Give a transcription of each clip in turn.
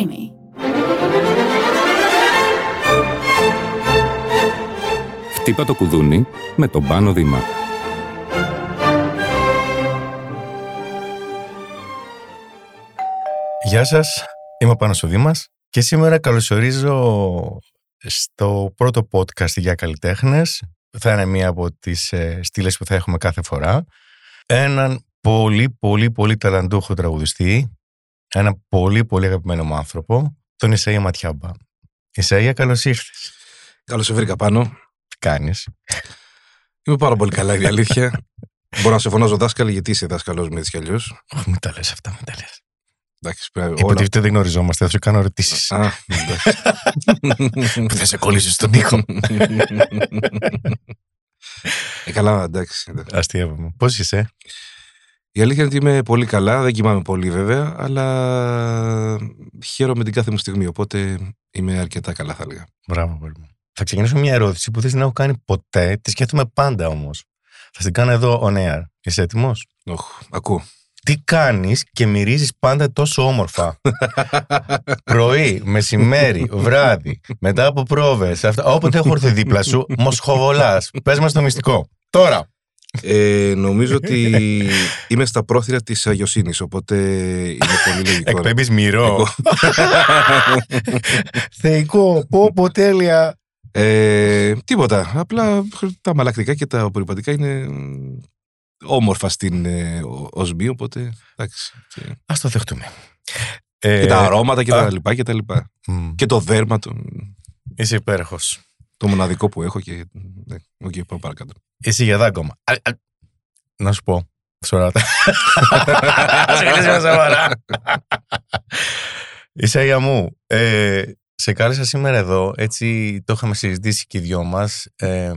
creamy. Χτύπα το κουδούνι με τον Πάνο Δήμα. Γεια σας, είμαι ο Πάνος ο Δήμας και σήμερα καλωσορίζω στο πρώτο podcast για καλλιτέχνες. Θα είναι μία από τις ε, στήλες που θα έχουμε κάθε φορά. Έναν πολύ πολύ πολύ ταλαντούχο τραγουδιστή, ένα πολύ πολύ αγαπημένο μου άνθρωπο, τον Ισαΐα Ματιάμπα. Ισαΐα, καλώς ήρθες. Καλώς σε βρήκα πάνω. Τι κάνεις; Είμαι πάρα πολύ καλά, η αλήθεια. Μπορώ να σε φωνάζω δάσκαλο γιατί είσαι δάσκαλος μου έτσι κι αλλιώς. Όχι, μην τα λες αυτά, μην τα λες. Εντάξει, πρέπει όλα. Υποτίθεται δεν γνωριζόμαστε, θα σου κάνω ερωτήσεις Α, εντάξει. που θα σε κολλήσω στον τοίχο. ε, καλά, εντάξει. εντάξει. Αστείευομαι. Πώς είσαι, Η αλήθεια είναι ότι είμαι πολύ καλά. Δεν κοιμάμαι πολύ βέβαια, αλλά χαίρομαι την κάθε μου στιγμή. Οπότε είμαι αρκετά καλά, θα έλεγα. Μπράβο, παιδί μου. Θα ξεκινήσω μια ερώτηση που δεν την έχω κάνει ποτέ, τη σκέφτομαι πάντα όμως. Θα την κάνω εδώ on air. Είσαι έτοιμος; Οχ, ακούω. Τι κάνεις και μυρίζεις πάντα τόσο όμορφα; Πρωί, μεσημέρι, βράδυ, μετά από πρόβες, αυτά, όποτε έχω έρθει δίπλα σου, μοσχοβολάς. Πες μας το μυστικό. Τώρα. Ε, νομίζω ότι είμαι στα πρόθυρα της αγιοσύνης, οπότε είναι πολύ λογικό. Εκπέμπεις μυρό. Θεϊκό, πω πω τέλεια. Ε, τίποτα. Απλά τα μαλακτικά και τα απορριπαντικά είναι μ, όμορφα στην ε, ο- οσμή, οπότε εντάξει. Και, Ας το δεχτούμε. Ε, και τα αρώματα και α. τα λοιπά και τα λοιπά. μ, Και το δέρμα, το, Είσαι υπέροχος. Το μοναδικό που έχω και ναι, οκ, πάω παρακάτω. Είσαι για δάγκωμα. Α, α, Να σου πω. Σωράτα. Σε κλείσουμε σοβαρά. Ησαΐα μου, ε, σε κάλεσα σήμερα εδώ, έτσι το είχαμε συζητήσει και οι δυο μας, ε,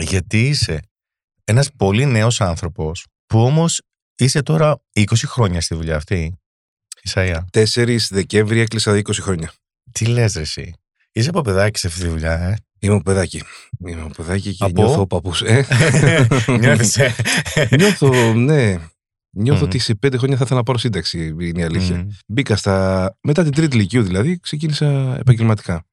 γιατί είσαι ένας πολύ νέος άνθρωπος, που όμως είσαι τώρα 20 χρόνια στη δουλειά αυτή. Ισαΐα, 4 Δεκέμβρη έκλεισα 20 χρόνια. τι λες ρε εσύ; Είσαι από παιδάκι σε αυτή τη δουλειά, ε; Είμαι παιδάκι. Είμαι παιδάκι και Από; νιώθω παππούς. Ε. Νιώθεις, ε; νιώθω, ναι. Νιώθω Μμμ. ότι σε πέντε χρόνια θα ήθελα να πάρω σύνταξη, είναι η αλήθεια. Μμ. Μπήκα στα. Μετά την τρίτη ηλικίου δηλαδή, ξεκίνησα επαγγελματικά.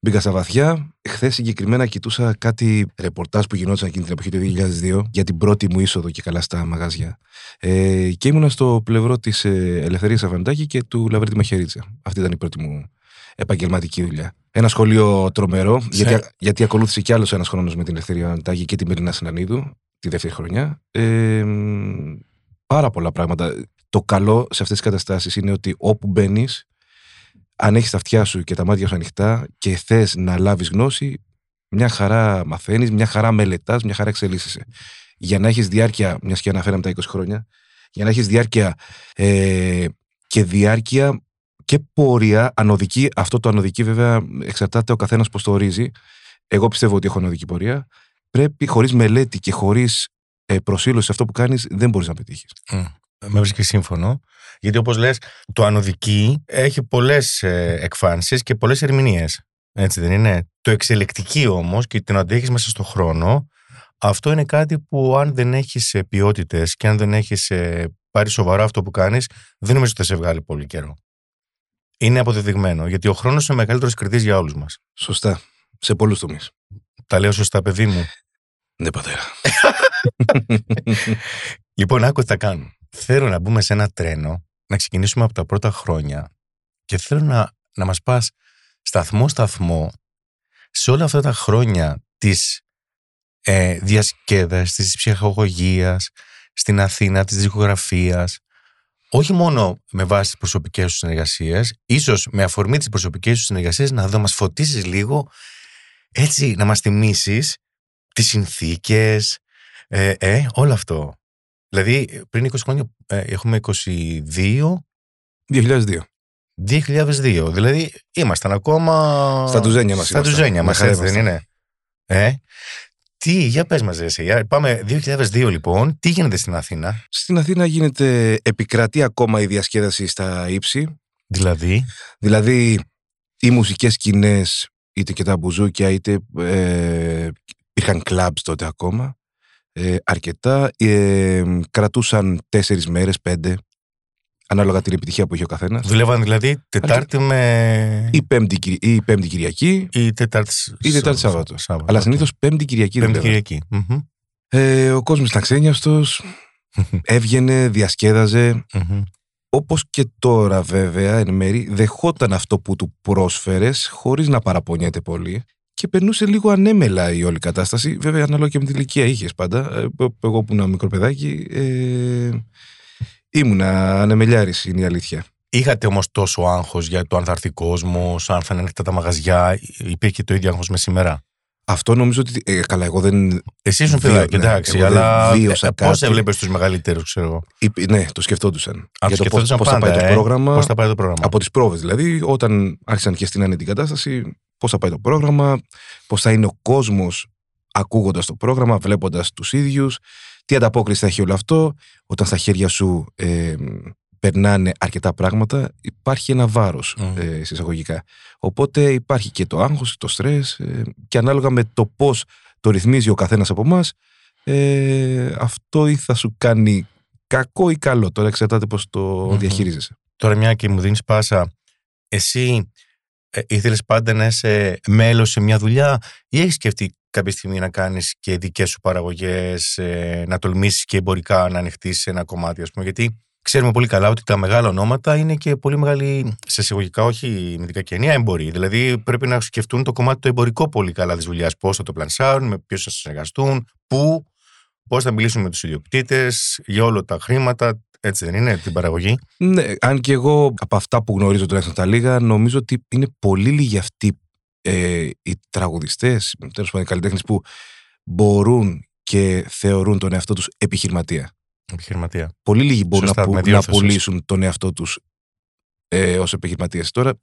Μπήκα στα βαθιά. Χθες συγκεκριμένα κοιτούσα κάτι ρεπορτάζ που γινόταν εκείνη την εποχή του 2002 για την πρώτη μου είσοδο και καλά στα μαγάζια. Ε, και ήμουνα στο πλευρό της ε, Ελευθερίας Αρβανιτάκη και του Λαυρέντη Μαχαιρίτσα. Αυτή ήταν η πρώτη μου επαγγελματική δουλειά. Ένα σχολείο τρομερό, γιατί, γιατί ακολούθησε κι άλλος ένας χρόνος με την Ελευθερία Αρβανιτάκη και τη Μελίνα Ασλανίδου τη δεύτερη χρονιά. Ε, μ, πάρα πολλά πράγματα. Το καλό σε αυτές τις καταστάσεις είναι ότι όπου μπαίνεις, αν έχεις τα αυτιά σου και τα μάτια σου ανοιχτά και θες να λάβεις γνώση, μια χαρά μαθαίνεις, μια χαρά μελετάς, μια χαρά εξελίσσεσαι. Για να έχεις διάρκεια, μιας και αναφέραμε τα 20 χρόνια, για να έχεις διάρκεια ε, και διάρκεια και πορεία ανωδική. Αυτό το ανωδική βέβαια εξαρτάται ο καθένας πώς το ορίζει. Εγώ πιστεύω ότι έχω ανωδική πορεία. Πρέπει χωρίς μελέτη και χωρίς ε, προσήλωση σε αυτό που κάνεις, δεν μπορείς να πετύχεις. Μμ. Με βρίσκεις σύμφωνο. Γιατί όπως λες, το ανωδική έχει πολλές ε, εκφάνσεις και πολλές ερμηνείες. Έτσι δεν είναι; Το εξελεκτική όμως και την αντέχεις μέσα στον χρόνο, αυτό είναι κάτι που αν δεν έχεις ε, ποιότητες και αν δεν έχεις ε, πάρει σοβαρά αυτό που κάνεις, δεν νομίζω ότι θα σε βγάλει πολύ καιρό. Είναι αποδεδειγμένο, γιατί ο χρόνος είναι ο μεγαλύτερος κριτής για όλους μας. Σωστά. Σε πολλούς τομείς. Τα λέω σωστά, παιδί μου; Ναι, πατέρα. Λοιπόν, άκου τι θα κάνω. Θέλω να μπούμε σε ένα τρένο, να ξεκινήσουμε από τα πρώτα χρόνια και θέλω να, να μας πας σταθμό-σταθμό σε όλα αυτά τα χρόνια της ε, διασκέδασης, της ψυχαγωγίας, στην Αθήνα, της δικογραφίας, όχι μόνο με βάση τις προσωπικές σου συνεργασίες, ίσως με αφορμή τις προσωπικές σου συνεργασίες να δω, μας φωτίσεις λίγο, έτσι να μας θυμίσεις τις συνθήκες, ε, ε, όλο αυτό. Δηλαδή, πριν 20 χρόνια ε, έχουμε 22, 2002. 2002. Δηλαδή, ήμασταν ακόμα. Στα ντουζένια μας Στα ήμασταν. ντουζένια Μια μας, χαρά έτσι δεν ήμασταν. είναι. Ε, τι, για πες μας, ρε, εσύ. Για- Πάμε 2002 λοιπόν. Τι γίνεται στην Αθήνα; Στην Αθήνα γίνεται επικρατεί ακόμα η διασκέδαση στα ύψη. Δηλαδή; Δηλαδή, οι μουσικές σκηνές, είτε και τα μπουζούκια, είτε ε, υπήρχαν κλαμπς τότε ακόμα, ε, αρκετά. Ε, κρατούσαν τέσσερις μέρες, πέντε. Ανάλογα την επιτυχία που έχει ο καθένας. Δουλεύαν δηλαδή Τετάρτη με. Ή πέμπτη, Κυρι- ή πέμπτη Κυριακή, ή Τετάρτη. ή Τετάρτη Σάββατο. Σάββατο. Αλλά οκ. συνήθως πέμπτη Κυριακή δεν Πέμπτη δουλεύαν. Κυριακή. Μμμ. Ε, ο κόσμος ήταν ξέγνοιαστος, έβγαινε, διασκέδαζε. Μμμ. Όπως και τώρα, βέβαια, εν μέρει, δεχόταν αυτό που του πρόσφερες, χωρίς να παραπονιέται πολύ. Και περνούσε λίγο ανέμελα η όλη κατάσταση. Βέβαια, ανάλογα και με την ηλικία είχες πάντα. Ε, Εγώ που ήμουν μικρό παιδάκι, ε, ήμουνα ανεμελιάρης, είναι η αλήθεια. Είχατε όμως τόσο άγχος για το αν θα έρθει κόσμος, αν θα είναι ανοιχτά τα μαγαζιά. Υπήρχε το ίδιο άγχος με σήμερα; Αυτό νομίζω ότι. Ε, καλά, εγώ δεν. Εσύ ήσουν Βίο- παιδάκι, ναι, εντάξει, εγώ δεν αλλά βίωσα πώς κάτι. έβλεπες τους μεγαλύτερους, ξέρω εγώ; είπε- ναι, το σκεφτόντουσαν. Αν για το πώ σκεφτόντουσαν θα πάει πάντα, το ε, πρόγραμμα. Πώς θα πάει το πρόγραμμα; Από τις πρόβες δηλαδή, όταν άρχισαν και στείνανε την κατάσταση, πώς θα πάει το πρόγραμμα, πώς θα είναι ο κόσμος ακούγοντας το πρόγραμμα, βλέποντας τους ίδιους, τι ανταπόκριση θα έχει όλο αυτό, όταν στα χέρια σου ε, περνάνε αρκετά πράγματα, υπάρχει ένα βάρος Μμ. ε, συσσαγωγικά. Οπότε υπάρχει και το άγχος, το στρες, και ανάλογα με το πώς το ρυθμίζει ο καθένας από εμάς, ε, αυτό ή θα σου κάνει κακό ή καλό. Τώρα εξαρτάται πώς το Μμμ. διαχειρίζεσαι. Τώρα, μια και μου δίνεις πάσα, εσύ ε, ήθελες πάντα να είσαι μέλος σε μια δουλειά ή έχεις σκεφτεί κάποια στιγμή να κάνεις και δικές σου παραγωγές, να τολμήσεις και εμπορικά να ανοιχτείς ένα κομμάτι, ας πούμε. Γιατί ξέρουμε πολύ καλά ότι τα μεγάλα ονόματα είναι και πολύ μεγάλη, σε εισαγωγικά, όχι με δικά και ενία, εμποροί. Δηλαδή πρέπει να σκεφτούν το κομμάτι το εμπορικό πολύ καλά της δουλειάς. Πώς θα το πλανσάρουν, με ποιου θα συνεργαστούν, πού, πώς θα μιλήσουν με τους ιδιοκτήτες, για όλα τα χρήματα. Έτσι δεν είναι, την παραγωγή; Ναι, αν και εγώ από αυτά που γνωρίζω τουλάχιστον τα λίγα, νομίζω ότι είναι πολύ λίγοι αυτοί ε, οι τραγουδιστές, τέλος πάντων οι καλλιτέχνες που μπορούν και θεωρούν τον εαυτό τους επιχειρηματία. Επιχειρηματία. Πολύ λίγοι μπορούν Σωστά, να, που- με να διόρθωσες. πουλήσουν τον εαυτό τους ε, ως επιχειρηματίες. Τώρα,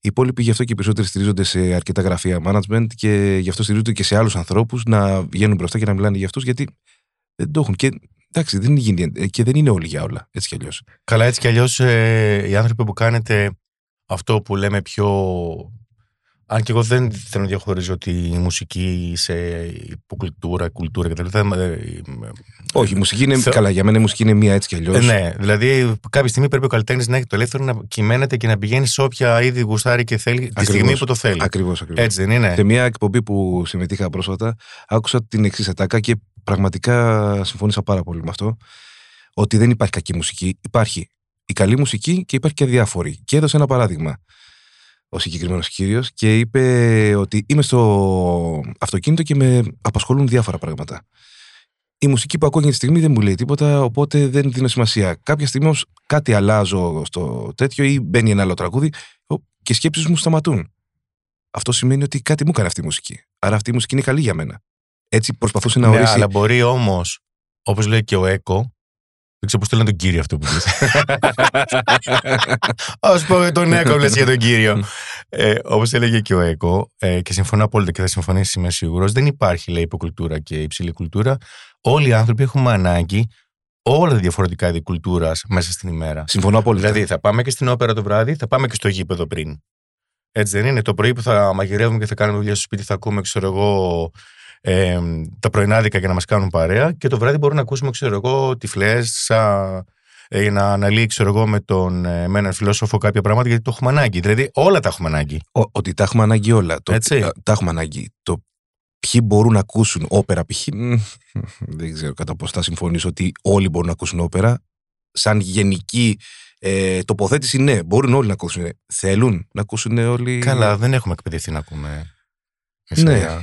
οι υπόλοιποι γι' αυτό και οι περισσότεροι στηρίζονται σε αρκετά γραφεία management και γι' αυτό στηρίζονται και σε άλλους ανθρώπους να βγαίνουν μπροστά και να μιλάνε για αυτούς, γιατί δεν το έχουν. Και εντάξει, δεν είναι, ε, και δεν είναι όλοι για όλα, έτσι κι αλλιώς. Καλά, έτσι κι αλλιώς οι άνθρωποι που κάνετε αυτό που λέμε πιο. Αν και εγώ δεν θέλω να διαχωρίζω τη μουσική σε υποκουλτούρα, κουλτούρα κτλ. Ε, Όχι, η μουσική είναι. Θε- Καλά, για μένα η μουσική είναι μία έτσι κι αλλιώς. Ε, ναι, δηλαδή κάποια στιγμή πρέπει ο καλλιτέχνης να έχει το ελεύθερο να κυμαίνεται και να πηγαίνει σε όποια είδη γουστάρει και θέλει τη Ακριβώς. στιγμή που το θέλει. Ακριβώς, ακριβώς. Έτσι δεν είναι; Σε μια εκπομπή που συμμετείχα πρόσφατα, άκουσα την εξής ατάκα και πραγματικά συμφώνησα πάρα πολύ με αυτό. Ότι δεν υπάρχει κακή μουσική. Υπάρχει η καλή μουσική και υπάρχει και αδιάφορη. Και έδωσε ένα παράδειγμα ο συγκεκριμένος κύριος και είπε ότι είμαι στο αυτοκίνητο και με απασχολούν διάφορα πράγματα. Η μουσική που ακούω εκείνη τη στιγμή δεν μου λέει τίποτα, οπότε δεν δίνω σημασία. Κάποια στιγμή όμως κάτι αλλάζω στο τέτοιο ή μπαίνει ένα άλλο τραγούδι ο- και οι σκέψεις μου σταματούν. Αυτό σημαίνει ότι κάτι μου έκανε αυτή η μουσική. Άρα αυτή η μουσική είναι καλή για μένα. Έτσι προσπαθούσε να ναι, ορίσει. αλλά μπορεί όμως, όπως λέει και ο Έκο, δεν ξέρω πώς το λένε τον κύριο αυτό που λες. Α πω τον Έκο, λες για τον κύριο. ε, Όπως έλεγε και ο Έκο, ε, και συμφωνώ απόλυτα και θα συμφωνήσει, είμαι σίγουρος, δεν υπάρχει λέει υποκουλτούρα και υψηλή κουλτούρα. Όλοι οι άνθρωποι έχουμε ανάγκη όλα τα διαφορετικά είδη κουλτούρας μέσα στην ημέρα. Συμφωνώ απόλυτα. Δηλαδή, θα πάμε και στην όπερα το βράδυ, θα πάμε και στο γήπεδο πριν. Έτσι δεν είναι. Το πρωί που θα μαγειρεύουμε και θα κάνουμε δουλειά στο σπίτι, θα ακούμε, ξέρω εγώ, ε, τα πρωινάδικα για να μας κάνουν παρέα. Και το βράδυ μπορούμε να ακούσουμε, ξέρω εγώ, τυφλές, ε, να αναλύει, ξέρω εγώ, με, τον, ε, με έναν φιλόσοφο κάποια πράγματα, γιατί το έχουμε ανάγκη. Δηλαδή, όλα τα έχουμε ανάγκη. Ο- ότι τα έχουμε ανάγκη όλα. Το, Έτσι. τα, τα έχουμε ανάγκη. Το ποιοι μπορούν να ακούσουν όπερα, π.χ. μ, Δεν ξέρω κατά πώς θα συμφωνήσω ότι όλοι μπορούν να ακούσουν όπερα. Σαν γενική ε, τοποθέτηση, ναι, μπορούν όλοι να ακούσουν. Θέλουν να ακούσουν όλοι. Καλά, δεν έχουμε εκπαιδευτεί να ακούμε. Ναι.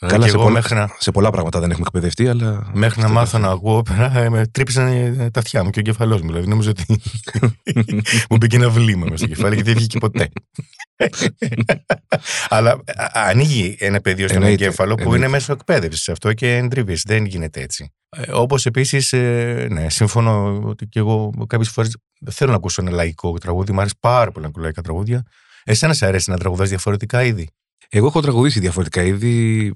Μεσαία. Δηλαδή, Καλά, και σε, εγώ πολλά, μέχρι να, σε πολλά πράγματα δεν έχουμε εκπαιδευτεί, αλλά. μέχρι να αυτό μάθω είναι. να ακούω όπερα, ε, με τρύπησαν ε, τα αυτιά μου και ο κεφαλό μου. Δηλαδή, νόμιζα ότι μου μπήκε ένα βλήμα μέσα στο κεφάλι και δεν βγήκε ποτέ. Αλλά α, ανοίγει ένα πεδίο στον Εννοείται, εγκέφαλο που εννοείται. είναι μέσω εκπαίδευσης αυτό και εντριβή. Δεν γίνεται έτσι. Ε, Όπως επίσης, ναι, συμφωνώ ότι και εγώ κάποιες φορές θέλω να ακούσω ένα λαϊκό τραγούδι. Μου αρέσει πάρα πολύ να ακούω λαϊκά τραγούδια. Εσένα σε αρέσει να τραγουδάς διαφορετικά είδη. Εγώ έχω τραγουδήσει διαφορετικά είδη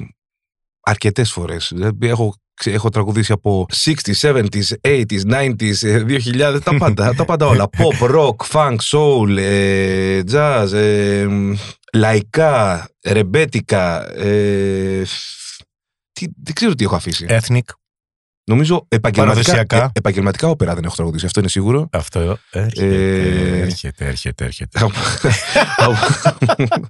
αρκετές φορές. Έχω, ξε- έχω τραγουδήσει από 60s, 70s, 80s, 90s, ε, 2000, τα πάντα, τα πάντα όλα. Pop, rock, funk, soul, ε, jazz, ε, μ, λαϊκά, ρεμπέτικα. Ε, τι, δεν ξέρω τι έχω αφήσει. Ethnic. Νομίζω επαγγελματικά, Παραδοσιακά. ε, επαγγελματικά όπερα δεν έχω τραγουδήσει. Αυτό είναι σίγουρο. Αυτό έρχεται, Ε, έρχεται, έρχεται, έρχεται. από, από-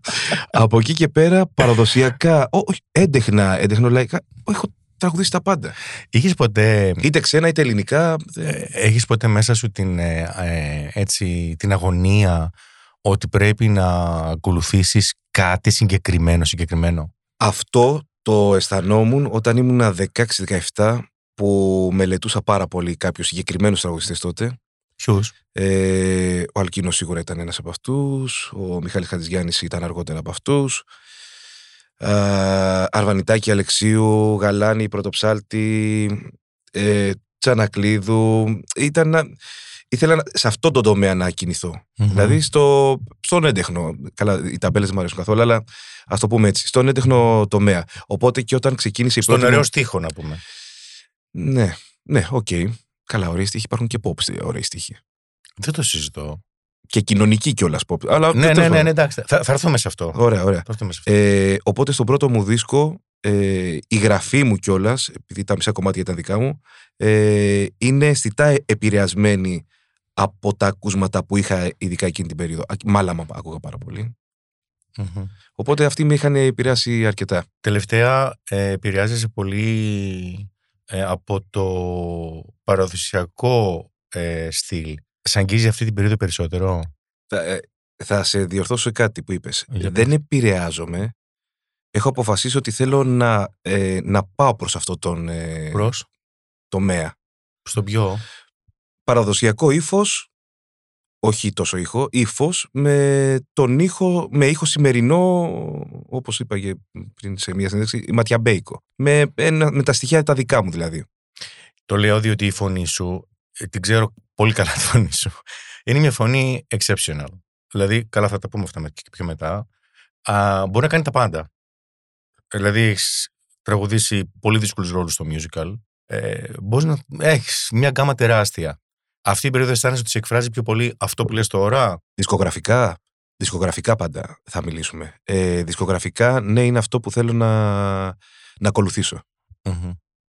από εκεί και πέρα, παραδοσιακά, ό, όχι, έντεχνα, έντεχνολαϊκά, έχω τραγουδήσει τα πάντα. Είχες ποτέ, Είτε ξένα είτε ελληνικά. ε, έχεις ποτέ μέσα σου την, ε, ε, έτσι, την αγωνία ότι πρέπει να ακολουθήσεις κάτι συγκεκριμένο, συγκεκριμένο; Αυτό το αισθανόμουν όταν ήμουν 16-17 που μελετούσα πάρα πολύ κάποιους συγκεκριμένους τραγουδιστές τότε. Ποιους; Ε, ο Αλκίνος σίγουρα ήταν ένας από αυτούς, ο Μιχάλης Χατζηγιάννης ήταν αργότερα από αυτούς, ε, Αρβανιτάκη Αλεξίου, Γαλάνη Πρωτοψάλτη, ε, Τσανακλείδου. Ήταν, ήθελα να- σε αυτό το τομέα να κινηθώ. Δηλαδή στο, στον έντεχνο. Καλά, οι ταμπέλες δεν μου αρέσουν καθόλου, αλλά ας το πούμε έτσι. Στον έντεχνο τομέα. Οπότε και όταν ξεκίνησε η Στον πρώτη. ωραίο μου- στίχο να πούμε. Ναι, ναι, οκ. Καλά, ωραίοι στίχοι. Υπάρχουν και pop ωραίοι στίχοι. Δεν το συζητώ. Και κοινωνική κιόλας pop. Αλλά Ναι, τέλος ναι, ναι, πάντων. ναι, εντάξει. Θα, θα έρθουμε σε αυτό. Ωραία, ωραία. Θα έρθουμε σε αυτό. Ε, οπότε στον πρώτο μου δίσκο, ε, η γραφή μου κιόλας, επειδή τα μισά κομμάτια ήταν δικά μου, ε, είναι αισθητά επηρεασμένη από τα ακούσματα που είχα ειδικά εκείνη την περίοδο. Α, Μάλαμα άκουγα πάρα πολύ. Μμμ. Οπότε αυτοί με είχαν επηρεάσει αρκετά. Τελευταία ε, επηρεάζεσαι πολύ ε, από το παραδοσιακό ε, στυλ. Σ' αγγίζει αυτή την περίοδο περισσότερο; Θα, ε, θα σε διορθώσω σε κάτι που είπες. Για Δεν επηρεάζομαι. Έχω αποφασίσει ότι θέλω να, ε, να πάω προς αυτό τον ε, Προς, τομέα. στον πιο. Παραδοσιακό ύφος, όχι τόσο ήχο, ύφος με τον ήχο, με ήχο σημερινό, όπως είπα και πριν σε μια συνέντευξη, ματιαμπέικο. Με, ένα, με τα στοιχεία τα δικά μου δηλαδή. Το λέω διότι η φωνή σου, ε, την ξέρω πολύ καλά τη φωνή σου, είναι μια φωνή exceptional. Δηλαδή, καλά θα τα πούμε αυτά με- και πιο μετά, α, μπορεί να κάνει τα πάντα. Δηλαδή, έχεις τραγουδήσει πολύ δύσκολους ρόλους στο musical. Ε, μπορείς να έχεις μια γκάμα τεράστια. Αυτή η περίοδος αισθάνεσαι ότι σε εκφράζει πιο πολύ αυτό που λες τώρα; Δισκογραφικά, δισκογραφικά πάντα θα μιλήσουμε. Ε, δισκογραφικά, ναι, είναι αυτό που θέλω να, να ακολουθήσω. Μμμ.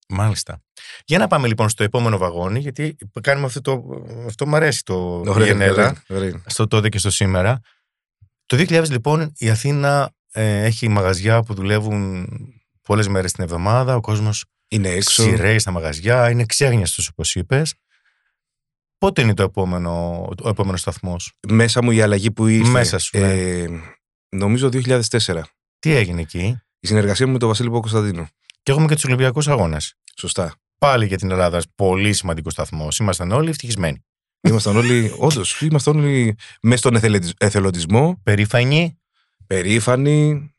Μάλιστα. Για να πάμε λοιπόν στο επόμενο βαγόνι, γιατί κάνουμε αυτό το. Αυτό μου αρέσει το Βιενέλα. ωραία, ωραία. στο τότε και στο σήμερα. Το 2000 λοιπόν η Αθήνα ε, έχει μαγαζιά που δουλεύουν πολλές μέρες την εβδομάδα, ο κόσμος Είναι έξω. σειραίει στα μαγαζιά, είναι ξέγνιαστος όπως είπες. Πότε είναι το επόμενο, ο επόμενος σταθμός, Μέσα μου η αλλαγή που ήρθε. Μέσα σου, ναι. ε, νομίζω 2004. τι έγινε εκεί; Η συνεργασία μου με τον Βασίλη Παπα-Κωνσταντίνο. και έχουμε και τους Ολυμπιακούς Αγώνες. Σωστά. Πάλι για την Ελλάδα, πολύ σημαντικό σταθμός. Ήμασταν όλοι ευτυχισμένοι. Ήμασταν όλοι, όντως, ήμασταν όλοι μέσα στον εθελετισ- εθελοντισμό, Περήφανοι, περήφανοι,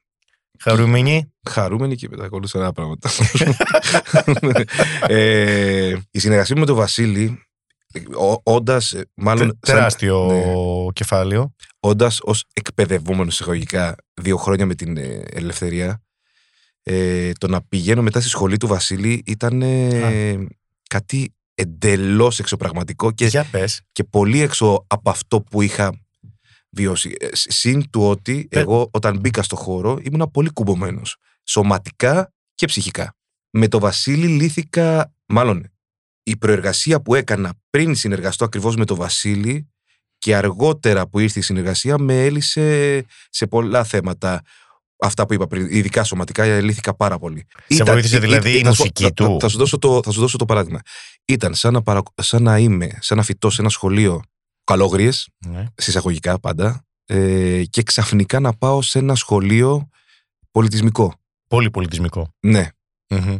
χαρούμενοι. χαρούμενοι και μετά ακολούθησαν άλλα πράγματα. ε, η συνεργασία μου με τον Βασίλη, όντας, μάλλον. Τε- τεράστιο ναι. κεφάλαιο. όντας ως εκπαιδευόμενος εισαγωγικά δύο χρόνια με την ε, ελευθερία, ε, το να πηγαίνω μετά στη σχολή του Βασίλη ήταν ε, κάτι εντελώς εξωπραγματικό και, Για πες. και πολύ έξω από αυτό που είχα βιώσει. Ε, σ- Συν του ότι Πε- εγώ όταν μπήκα στο χώρο ήμουνα πολύ κουμπωμένος. Σωματικά και ψυχικά. Με το Βασίλη λύθηκα, μάλλον η προεργασία που έκανα πριν συνεργαστώ ακριβώς με το Βασίλη και αργότερα που ήρθε η συνεργασία με έλυσε σε πολλά θέματα. Αυτά που είπα πριν, ειδικά σωματικά, λύθηκα πάρα πολύ. Σε βοήθησε δηλαδή η θα σου πω- μουσική θα- του; Θα, θα σου δώσω το, θα σου δώσω το παράδειγμα. Ήταν σαν να, παρα- σαν να είμαι, σαν να φοιτώ σε ένα σχολείο καλόγριες, Ναι. συσσαγωγικά πάντα, ε, και ξαφνικά να πάω σε ένα σχολείο πολιτισμικό. Πολύ πολιτισμικό. Ναι, Μμμ.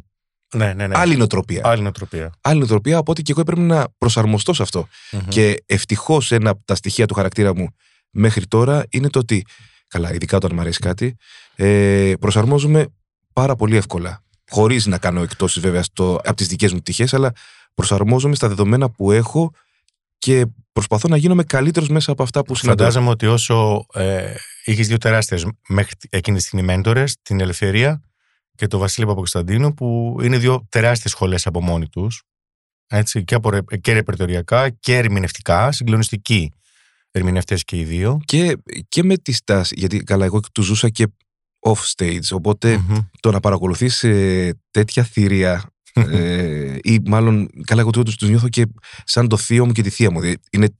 Ναι, ναι, ναι. άλλη νοοτροπία. Άλλη νοοτροπία. Άλλη νοοτροπία, οπότε και εγώ έπρεπε να προσαρμοστώ σε αυτό. Μμμ. Και ευτυχώς ένα από τα στοιχεία του χαρακτήρα μου μέχρι τώρα είναι το ότι. Καλά, ειδικά όταν μου αρέσει κάτι, ε, προσαρμόζομαι πάρα πολύ εύκολα. Χωρίς να κάνω εκτόσει βέβαια στο, από τις δικές μου τυχέ, αλλά προσαρμόζομαι στα δεδομένα που έχω και προσπαθώ να γίνομαι καλύτερος μέσα από αυτά που συναντώ. Φαντάζομαι ότι όσο ε, είχες δύο τεράστιες μέχρι εκείνη τη στιγμή μέντορες, την Ελευθερία και τον Βασίλη Παπακοσταντίνου, που είναι δύο τεράστιες σχολές από μόνοι τους. Έτσι, και, από, ρε- και ρεπερτοριακά και ερμηνευτικά, συγκλονιστικοί ερμηνευτές και οι δύο. Και, και με τη στάση, γιατί καλά, εγώ του ζούσα και off stage. Οπότε Μμμ. το να παρακολουθείς τέτοια θηρία ε, ή μάλλον, καλά, εγώ τους νιώθω και σαν το θείο μου και τη θεία μου. Δηλαδή, είναι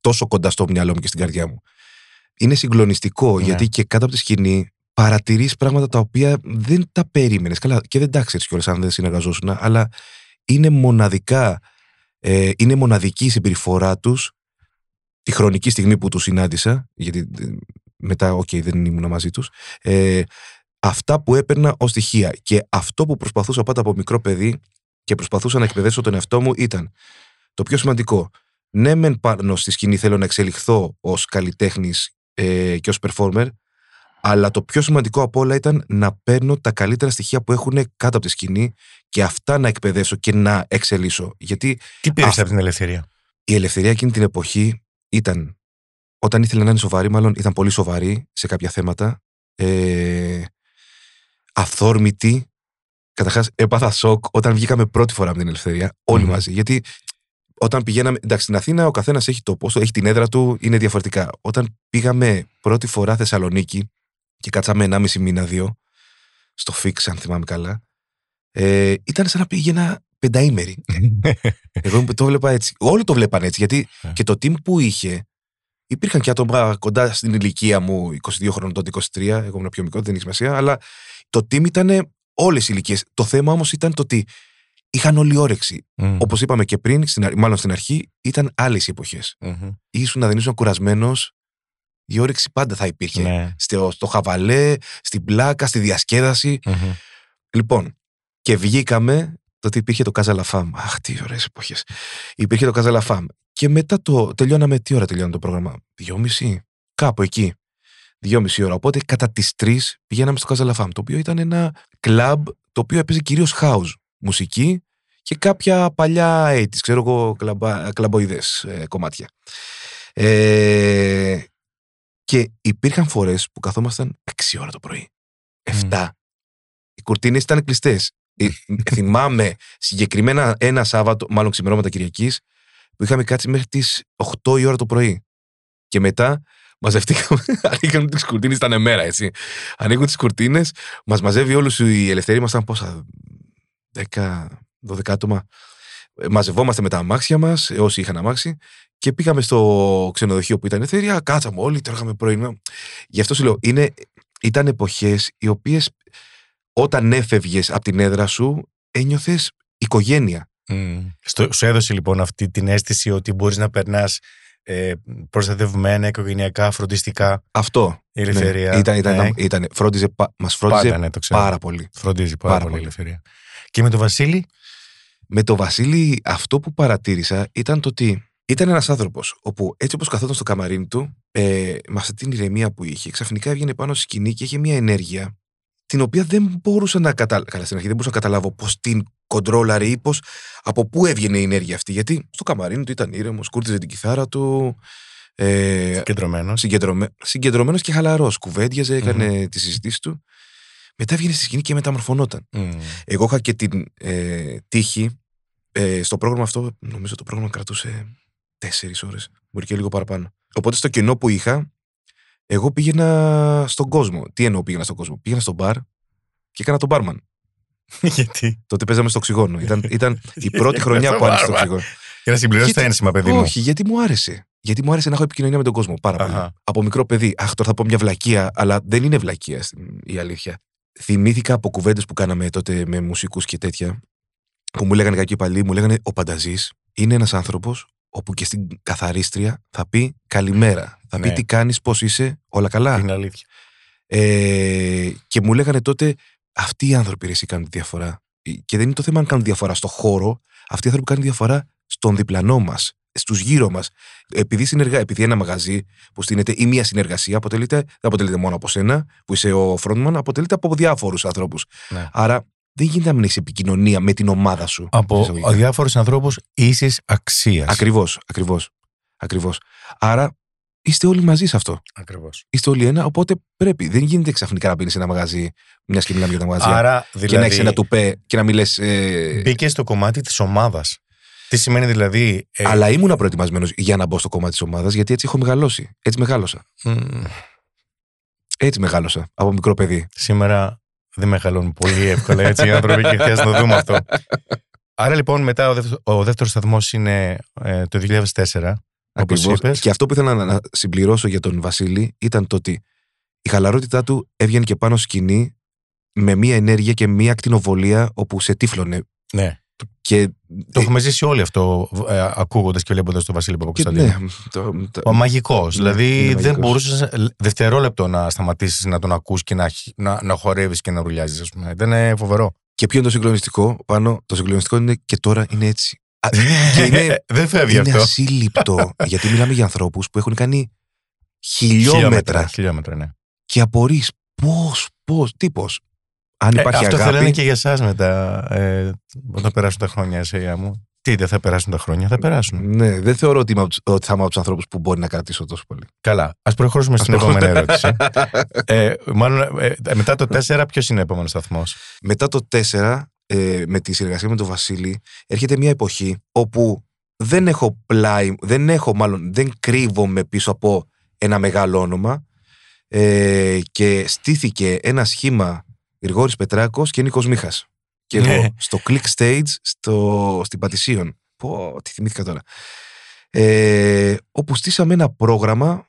τόσο κοντά στο μυαλό μου και στην καρδιά μου. Είναι συγκλονιστικό Ναι. γιατί και κάτω από τη σκηνή παρατηρείς πράγματα τα οποία δεν τα περίμενες. Καλά, και δεν τα ξέρεις κιόλας αν δεν συνεργαζόσουν, αλλά είναι μοναδικά, ε, είναι μοναδική η συμπεριφορά τους τη χρονική στιγμή που τους συνάντησα, γιατί ε, μετά, οκ, δεν ήμουν μαζί τους. Ε, αυτά που έπαιρνα ως στοιχεία. Και αυτό που προσπαθούσα πάντα από μικρό παιδί και προσπαθούσα να εκπαιδεύσω τον εαυτό μου ήταν το πιο σημαντικό. Ναι, μεν πάνω στη σκηνή θέλω να εξελιχθώ ως καλλιτέχνης ε, και ως performer, αλλά το πιο σημαντικό από όλα ήταν να παίρνω τα καλύτερα στοιχεία που έχουν κάτω από τη σκηνή και αυτά να εκπαιδεύσω και να εξελίσσω. Γιατί Τι πήρες Αυτό. από την ελευθερία; η ελευθερία εκείνη την εποχή ήταν, όταν ήθελε να είναι σοβαρή, μάλλον ήταν πολύ σοβαρή σε κάποια θέματα. Ε, αυθόρμητη. Καταρχάς, έπαθα σοκ όταν βγήκαμε πρώτη φορά με την ελευθερία, όλοι Μμμ. μαζί. Γιατί όταν πηγαίναμε. Εντάξει, στην Αθήνα ο καθένας έχει το πόσο, έχει την έδρα του, είναι διαφορετικά. Όταν πήγαμε πρώτη φορά Θεσσαλονίκη και κάτσαμε 1,5 μήνα, δύο, στο Fix, αν θυμάμαι καλά, ε, ήταν σαν να πήγαινα πενταήμερη. Εγώ το βλέπα έτσι. Όλοι το βλέπαν έτσι. Γιατί Ε. και το team που είχε. Υπήρχαν και άτομα κοντά στην ηλικία μου, 22 χρόνων, τότε 23. Εγώ ήμουν πιο μικρό, δεν έχει σημασία. Αλλά το team ήταν όλες οι ηλικίες. Το θέμα όμως ήταν το ότι είχαν όλη όρεξη. Μμ. Όπως είπαμε και πριν, στην, αρ- μάλλον στην αρχή, ήταν άλλες οι εποχές. Μμμ. Ήσουν να δεν ήσουν κουρασμένος, η όρεξη πάντα θα υπήρχε. Ναι. Στο, στο χαβαλέ, στην πλάκα, στη διασκέδαση. Μμμ. Λοιπόν, και βγήκαμε, τότε υπήρχε το Καζαλαφάμ. Αχ, τι ωραίες εποχές. Υπήρχε το Καζαλαφάμ. Και μετά το. Τελειώναμε, τι ώρα τελειώναμε το πρόγραμμα; Δυόμιση, κάπου εκεί. Δυόμιση ώρα. Οπότε κατά τις τρεις πηγαίναμε στο Καζαλαφάμ, το οποίο ήταν ένα κλαμπ το οποίο έπαιζε κυρίως house μουσική και κάποια παλιά 80's, ξέρω εγώ, κλαμποειδέ κομμάτια. Ε, και υπήρχαν φορές που καθόμασταν 6 ώρα το πρωί. 7. Οι κουρτίνες ήταν κλειστές. θυμάμαι συγκεκριμένα ένα Σάββατο, μάλλον ξημερώματα Κυριακής, που είχαμε κάτσει μέχρι τις 8 η ώρα το πρωί. Και μετά μαζευτήκαμε, ανοίγαμε τις κουρτίνες, ήταν μέρα έτσι. Ανοίγουν τις κουρτίνες, μας μαζεύει όλους η ελευθερία, ήμασταν πόσα, 10, 12 άτομα. Ε, Μαζευόμαστε με τα αμάξια μας, όσοι είχαν αμάξι, και πήγαμε στο ξενοδοχείο που ήταν ελευθερία. Κάτσαμε όλοι, τρώγαμε πρωινό. Γι' αυτό σου λέω, είναι, ήταν εποχές οι οποίες όταν έφευγες από την έδρα σου, ένιωθες οικογένεια. Μμ. Στο, σου έδωσε λοιπόν αυτή την αίσθηση ότι μπορείς να περνάς ε, προστατευμένα, οικογενειακά, φροντιστικά; Αυτό. η ελευθερία. Ναι. Ήταν, ήταν, Ναι. ήταν, φρόντιζε, πα- μας φρόντιζε Πάντα, ναι, το ξέρω. πάρα πολύ. Φροντίζει πάρα, Πάρα πολύ η πολύ. ελευθερία. Και με τον Βασίλη, Με τον Βασίλη, αυτό που παρατήρησα ήταν το ότι ήταν ένας άνθρωπος όπου έτσι όπως καθόταν στο καμαρίνι του, ε, με αυτή την ηρεμία που είχε, ξαφνικά έβγαινε πάνω στη σκηνή και είχε μια ενέργεια την οποία δεν μπορούσα να καταλάβω. Καλά, στην αρχή δεν μπορούσα να καταλάβω πώς την κοντρόλαρε ή πώς, από πού έβγαινε η ενέργεια αυτή. Γιατί στο καμαρίνι του ήταν ήρεμος, κούρτιζε την κιθάρα του. Ε, κεντρωμένο. συγκεντρωμέ... συγκεντρωμένος και χαλαρός. Κουβέντιαζε, έκανε τις συζητήσεις του. Μετά έβγαινε στη σκηνή και μεταμορφωνόταν. Εγώ είχα και την ε, τύχη ε, στο πρόγραμμα αυτό, νομίζω το πρόγραμμα κρατούσε τέσσερις ώρες, μπορεί και λίγο παραπάνω. Οπότε στο κενό που είχα, εγώ πήγαινα στον κόσμο. Τι εννοώ πήγαινα στον κόσμο, πήγαινα στο μπαρ και έκανα τον μπάρμαν. Γιατί; Τότε παίζαμε στο οξυγόνο. Ήταν, ήταν η πρώτη χρονιά Στο που άνοιξε το μπάρμαν. οξυγόνο. Για να συμπληρώσει Γιατί- τα ένσημα, παιδί μου. Όχι, γιατί μου άρεσε. Γιατί μου άρεσε να έχω επικοινωνία με τον κόσμο πάρα πολύ. Αχα. Από μικρό παιδί. Αχ, τώρα θα πω μια βλακεία, αλλά δεν είναι βλακεία στην- η αλήθεια. Θυμήθηκα από κουβέντες που κάναμε τότε με μουσικούς και τέτοια, που μου λέγανε κάποιοι παλιοί, μου λέγανε Ο Πανταζής είναι ένας άνθρωπος όπου και στην καθαρίστρια θα πει καλημέρα. Θα πει Ναι. τι κάνεις, πώς είσαι, όλα καλά. Είναι αλήθεια. Ε, και μου λέγανε τότε, αυτοί οι άνθρωποι ρε, εσύ κάνουν τη διαφορά. Και δεν είναι το θέμα αν κάνουν διαφορά στο χώρο, αυτοί οι άνθρωποι κάνουν διαφορά στον διπλανό μας, στους γύρω μας. Επειδή, συνεργα... επειδή ένα μαγαζί που στείνεται ή μια συνεργασία αποτελείται, δεν αποτελείται μόνο από σένα, που είσαι ο frontman, αποτελείται από διάφορους ανθρώπους. Ναι. Άρα δεν γίνεται να μην έχεις επικοινωνία με την ομάδα σου. Από Εισαγωγικά. διάφορους ανθρώπους ίσης αξίας. Ακριβώς, ακριβώς. Ακριβώς. Άρα είστε όλοι μαζί σε αυτό. Ακριβώς. Είστε όλοι ένα, οπότε πρέπει. Δεν γίνεται ξαφνικά να μπει σε ένα μαγαζί, μιας και μιλάμε για τα μαγαζιά. Άρα, και να δηλαδή, έχει ένα τουπέ και να μην λες. Ε, μπήκες στο κομμάτι της ομάδας. Τι σημαίνει δηλαδή. ε, αλλά ήμουν προετοιμασμένος για να μπω στο κομμάτι της ομάδας, γιατί έτσι έχω μεγαλώσει. Έτσι μεγάλωσα. μ, Έτσι μεγάλωσα από μικρό παιδί. σήμερα δεν μεγαλώνουν πολύ εύκολα έτσι οι άνθρωποι και χρειάζεται να το δούμε αυτό. Άρα λοιπόν μετά ο, δεύτερος, ο δεύτερος σταθμός είναι ε, το 2004, όπως Ακριβώς. είπες. Και αυτό που ήθελα να, να συμπληρώσω για τον Βασίλη ήταν το ότι η χαλαρότητά του έβγαινε και πάνω σκηνή με μία ενέργεια και μία ακτινοβολία όπου σε τύφλωνε. Ναι. Και, Το έχουμε ζήσει όλοι αυτό ε, ακούγοντας και βλέποντας τον Βασίλη και Παπακοσταντίνο. ναι, το, το- Ο μαγικός. δηλαδή είναι δεν μαγικός. μπορούσες δευτερόλεπτο να σταματήσεις να τον ακούς και να, χ- να, να χορεύεις και να ρουλιάζεις, ας πούμε. Ήταν ε, φοβερό. και ποιο είναι το συγκλονιστικό πάνω, το συγκλονιστικό είναι και τώρα είναι έτσι. Α, και είναι, δεν φεύγει είναι αυτό. ασύλληπτο γιατί μιλάμε για ανθρώπους που έχουν κάνει χιλιόμετρα Χιλιόμετρα, ναι. και απορείς πώς, πώς, τι πώς. Αν Ε, υπάρχει αυτό θα αγάπη, λένε και για εσάς μετά, ε, όταν περάσουν τα χρόνια, εσέα μου. Τι, δεν θα περάσουν τα χρόνια, θα περάσουν. ναι, δεν θεωρώ ότι, είμαι από τους- ότι θα είμαι από τους ανθρώπους που μπορεί να κρατήσω τόσο πολύ. Καλά. Α προχωρήσουμε στην επόμενη ερώτηση. ε, μάλλον, ε, μετά το 4, ποιος είναι ο επόμενος σταθμός; Μετά το 4, ε, με τη συνεργασία με τον Βασίλη, έρχεται μια εποχή όπου δεν έχω πλάι, δεν έχω μάλλον, δεν κρύβομαι πίσω από ένα μεγάλο όνομα ε, και στήθηκε ένα σχήμα Γρηγόρης Πετράκος και Νίκος Μίχας. Και εγώ Ναι. στο Click Stage στο, στην Πατησίων. Πω, τι θυμήθηκα τώρα. Ε, όπου στήσαμε ένα πρόγραμμα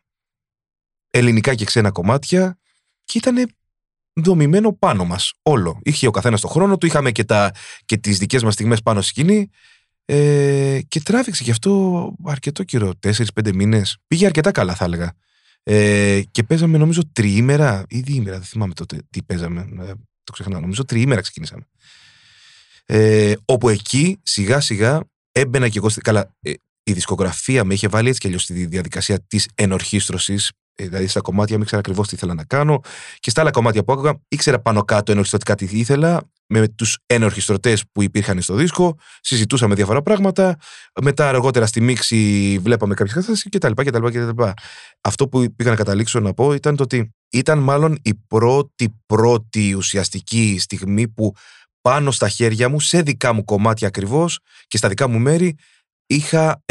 ελληνικά και ξένα κομμάτια και ήταν δομημένο πάνω μας όλο. Είχε ο καθένας το χρόνο του, είχαμε και, τα, και τις δικές μας στιγμές πάνω στη σκηνή ε, και τράβηξε γι' αυτό αρκετό καιρό, 4-5 μήνες. Πήγε αρκετά καλά θα έλεγα. Ε, και παίζαμε νομίζω τριήμερα ή διήμερα, δεν θυμάμαι τότε τι παίζαμε, ε, το ξεχνάω, νομίζω τριήμερα ξεκινήσαμε. Ε, όπου εκεί σιγά σιγά έμπαινα και εγώ, στη- καλά, ε, η δισκογραφία με είχε βάλει έτσι κι αλλιώς στη διαδικασία της ενορχίστρωσης, ε, δηλαδή στα κομμάτια μου ήξερα ακριβώς τι ήθελα να κάνω και στα άλλα κομμάτια που άκουγα ήξερα πάνω κάτω ενορχιστρωτικά τι ήθελα με τους ενορχιστρωτές που υπήρχαν στο δίσκο, συζητούσαμε διάφορα πράγματα, μετά αργότερα στη μίξη βλέπαμε κάποιες κατάστασεις κτλ. κτλ, κτλ. Αυτό που πήγα να καταλήξω να πω ήταν το ότι ήταν μάλλον η πρώτη πρώτη ουσιαστική στιγμή που πάνω στα χέρια μου, σε δικά μου κομμάτια ακριβώς και στα δικά μου μέρη, είχα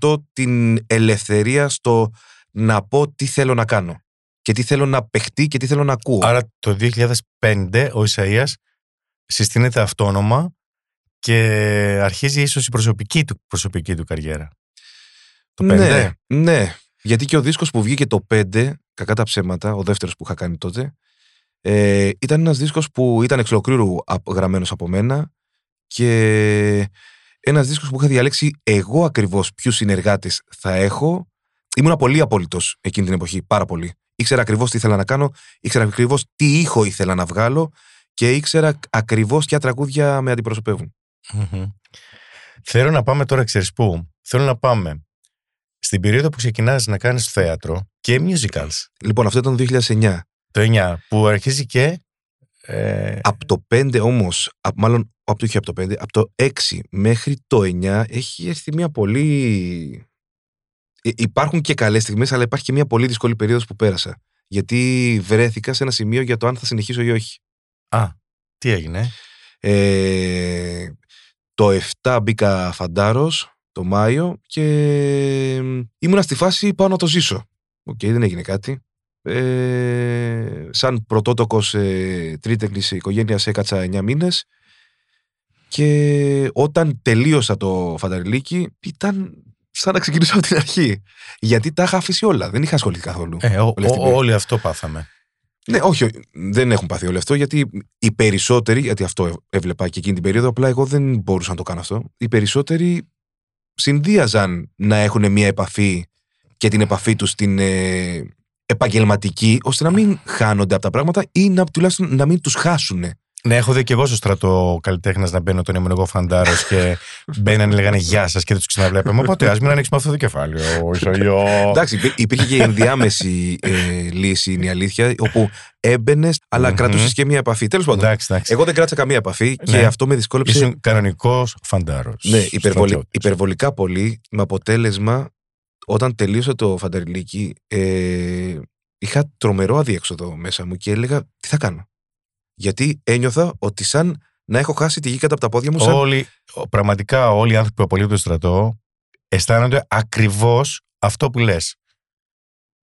100% την ελευθερία στο να πω τι θέλω να κάνω και τι θέλω να παιχτεί και τι θέλω να ακούω. Άρα το 2005 ο Ισαΐας συστήνεται αυτόνομα και αρχίζει ίσως η προσωπική του, προσωπική του καριέρα. Το 5. Ναι, ναι. Γιατί και ο δίσκος που βγήκε το 5, κακά τα ψέματα, ο δεύτερος που είχα κάνει τότε, ε, ήταν ένας δίσκος που ήταν εξ ολοκλήρου απ- γραμμένος από μένα και ένας δίσκος που είχα διαλέξει εγώ ακριβώς ποιους συνεργάτες θα έχω. Ήμουν πολύ απόλυτος εκείνη την εποχή, πάρα πολύ. Ήξερα ακριβώς τι ήθελα να κάνω, ήξερα ακριβώς τι ήχο ήθελα να βγάλω και ήξερα ακριβώς ποια τραγούδια με αντιπροσωπεύουν. Μμμ. Θέλω να πάμε τώρα, ξέρεις πού. Θέλω να πάμε στην περίοδο που ξεκινάς να κάνεις θέατρο και musicals. Λοιπόν, αυτό ήταν το 2009. Το 9, που αρχίζει και... Ε, Από το 5 όμως, α- μάλλον από το, όχι από το 5, από το 6 μέχρι το 9 έχει έρθει μια πολύ... Ε, Υπάρχουν και καλές στιγμές, αλλά υπάρχει και μια πολύ δύσκολη περίοδος που πέρασα. Γιατί βρέθηκα σε ένα σημείο για το αν θα συνεχίσω ή όχι. Α, τι έγινε; Ε, το 7 μπήκα φαντάρος το Μάιο και ήμουνα στη φάση πάω να το ζήσω. Οκ, δεν έγινε κάτι. Ε, σαν πρωτότοκος ε, τρίτεκνης οικογένειας έκατσα 9 μήνες και όταν τελείωσα το φανταριλίκι ήταν σαν να ξεκινήσω από την αρχή. Γιατί τα είχα αφήσει όλα, δεν είχα ασχοληθεί καθόλου. Ε, ο- Όλη αυτή ο- την όλοι αυτό πάθαμε. Ναι, όχι, όχι, δεν έχουν πάθει όλο αυτό γιατί οι περισσότεροι, γιατί αυτό έ- έβλεπα και εκείνη την περίοδο, απλά εγώ δεν μπορούσα να το κάνω αυτό. Οι περισσότεροι συνδύαζαν να έχουν μια επαφή και την επαφή τους την ε, επαγγελματική, ώστε να μην χάνονται από τα πράγματα ή να, τουλάχιστον να μην τους χάσουν. Ναι, έχω δει και εγώ στο στρατό καλλιτέχνη να μπαίνω όταν ήμουν εγώ φαντάρος και μπαίνανε, λέγανε Γεια σας και δεν τους ξαναβλέπαμε. Οπότε ας μην ανοίξουμε αυτό το κεφάλαιο. Ισογειό. Εντάξει, υπή- υπήρχε και η ενδιάμεση ε, λύση, είναι η αλήθεια, όπου έμπαινες, αλλά Μμμ. κρατούσες και μια επαφή. Τέλος πάντων, Εντάξει, εντάξει. εγώ δεν κράτησα καμία επαφή και Ναι. αυτό με δυσκόλεψε Ήσουν κανονικός φαντάρος. Ναι, υπερβολη, υπερβολικά πολύ, με αποτέλεσμα όταν τελείωσα το φανταριλίκι, ε, είχα τρομερό αδιέξοδο μέσα μου και έλεγα τι θα κάνω; Γιατί ένιωθα ότι σαν να έχω χάσει τη γη κάτω από τα πόδια μου. Σαν... Όλοι, ο- πραγματικά όλοι οι άνθρωποι που απολύονται απ' το στρατό αισθάνονται ακριβώς αυτό που λες.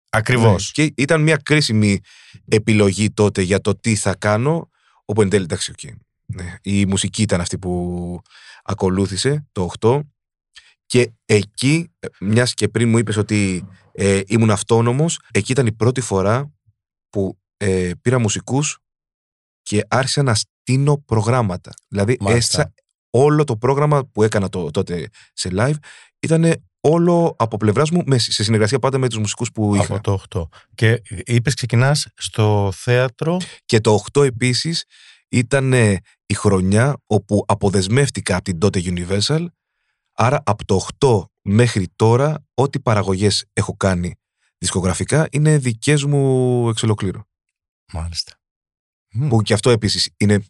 Ακριβώς. Ναι. Και ήταν μια κρίσιμη επιλογή τότε για το τι θα κάνω, Όπου εν τέλει, εντάξει, οκ. Ναι. Η μουσική ήταν αυτή που ακολούθησε το 8 και εκεί, μιας και πριν μου είπες ότι ε, ήμουν αυτόνομος, εκεί ήταν η πρώτη φορά που ε, πήρα μουσικούς και άρχισα να στείνω προγράμματα. Δηλαδή Μάλιστα. έστησα όλο το πρόγραμμα που έκανα το, τότε σε live ήταν όλο από πλευράς μου με- σε συνεργασία πάντα με τους μουσικούς που είχα. Από το 8. Και είπες ξεκινάς στο θέατρο. Και το 8 επίσης ήταν ε, η χρονιά όπου αποδεσμεύτηκα από την τότε Universal. Άρα από το 8 μέχρι τώρα ό,τι παραγωγές έχω κάνει δισκογραφικά είναι δικές μου εξ ολοκλήρου. Μάλιστα. Που και αυτό επίσης είναι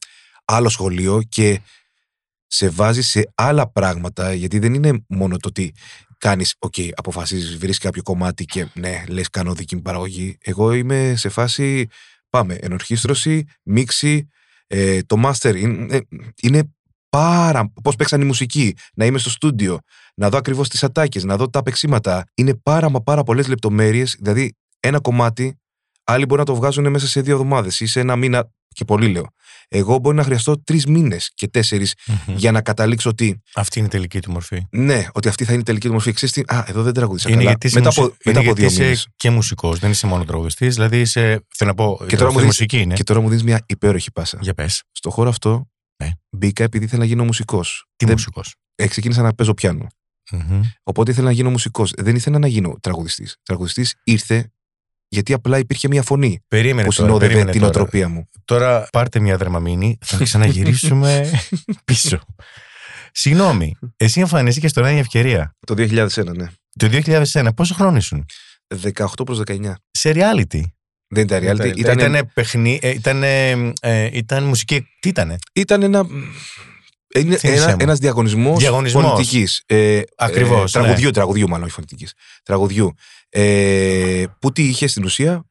άλλο σχολείο και σε βάζει σε άλλα πράγματα γιατί δεν είναι μόνο το ότι κάνεις, οκ, αποφασίζεις, βρίσκεις κάποιο κομμάτι και ναι, λες κάνω δική μου παραγωγή. Εγώ είμαι σε φάση, πάμε, ενορχίστρωση, μίξη, ε, το master είναι, είναι πάρα, πώς παίξαν η μουσική, να είμαι στο στούντιο, να δω ακριβώς τις ατάκες, να δω τα παίξήματα. Είναι πάρα μα πάρα πολλές λεπτομέρειες, δηλαδή ένα κομμάτι, άλλοι μπορεί να το βγάζουν μέσα σε δύο εβδομάδες ή σε ένα μήνα και πολύ λέω. Εγώ μπορεί να χρειαστώ τρεις μήνες και τέσσερις Μμμ. για να καταλήξω ότι Αυτή είναι η τελική του μορφή. ναι, ότι αυτή θα είναι η τελική του μορφή. Ξέρεις τι, Α, εδώ δεν τραγουδίσα. Είναι καλά. γιατί είσαι, μετά μουσι- από, μετά είναι από γιατί δύο είσαι μήνες. και μουσικός, δεν είσαι μόνο τραγουδιστής. Δηλαδή είσαι. Θέλω να πω. Και τώρα μου δίνεις- μουσική είναι. Και τώρα μου δίνεις μια υπέροχη πάσα. Για πες. Στο χώρο αυτό Ναι. μπήκα επειδή ήθελα να γίνω μουσικός. Τι Δεν- μουσικός; Ε, ξεκίνησα να παίζω πιάνο. Οπότε ήθελα να γίνω μουσικός. Δεν ήθελα να γίνω τραγουδιστής. Τραγουδιστής ήρθε γιατί απλά υπήρχε μια φωνή Περίμενε που τώρα, συνόδευε περίμενε την τώρα. οτροπία μου. Τώρα πάρτε μια δραμαμίνη, θα ξαναγυρίσουμε πίσω. Συγγνώμη, εσύ εμφανίστηκες στο Νέα Ευκαιρία. Το 2001, ναι. Το 2001, πόσο χρόνο ήσουν; 18 προς 19. Σε reality. Δεν ήταν reality. Ήταν, Ήταν, ήτανε παιχνί, ε, ήτανε, ε, ήταν μουσική. Τι ήτανε; ήταν ένα. Είναι Θύμισέ ένα, μου. ένας διαγωνισμός, Διαγωνισμός. φωνητικής. Ε, Ακριβώς, ε, ναι. τραγουδιού, τραγουδιού μάλλον, όχι φωνητικής. Τραγουδιού. Ε, που τι είχε στην ουσία,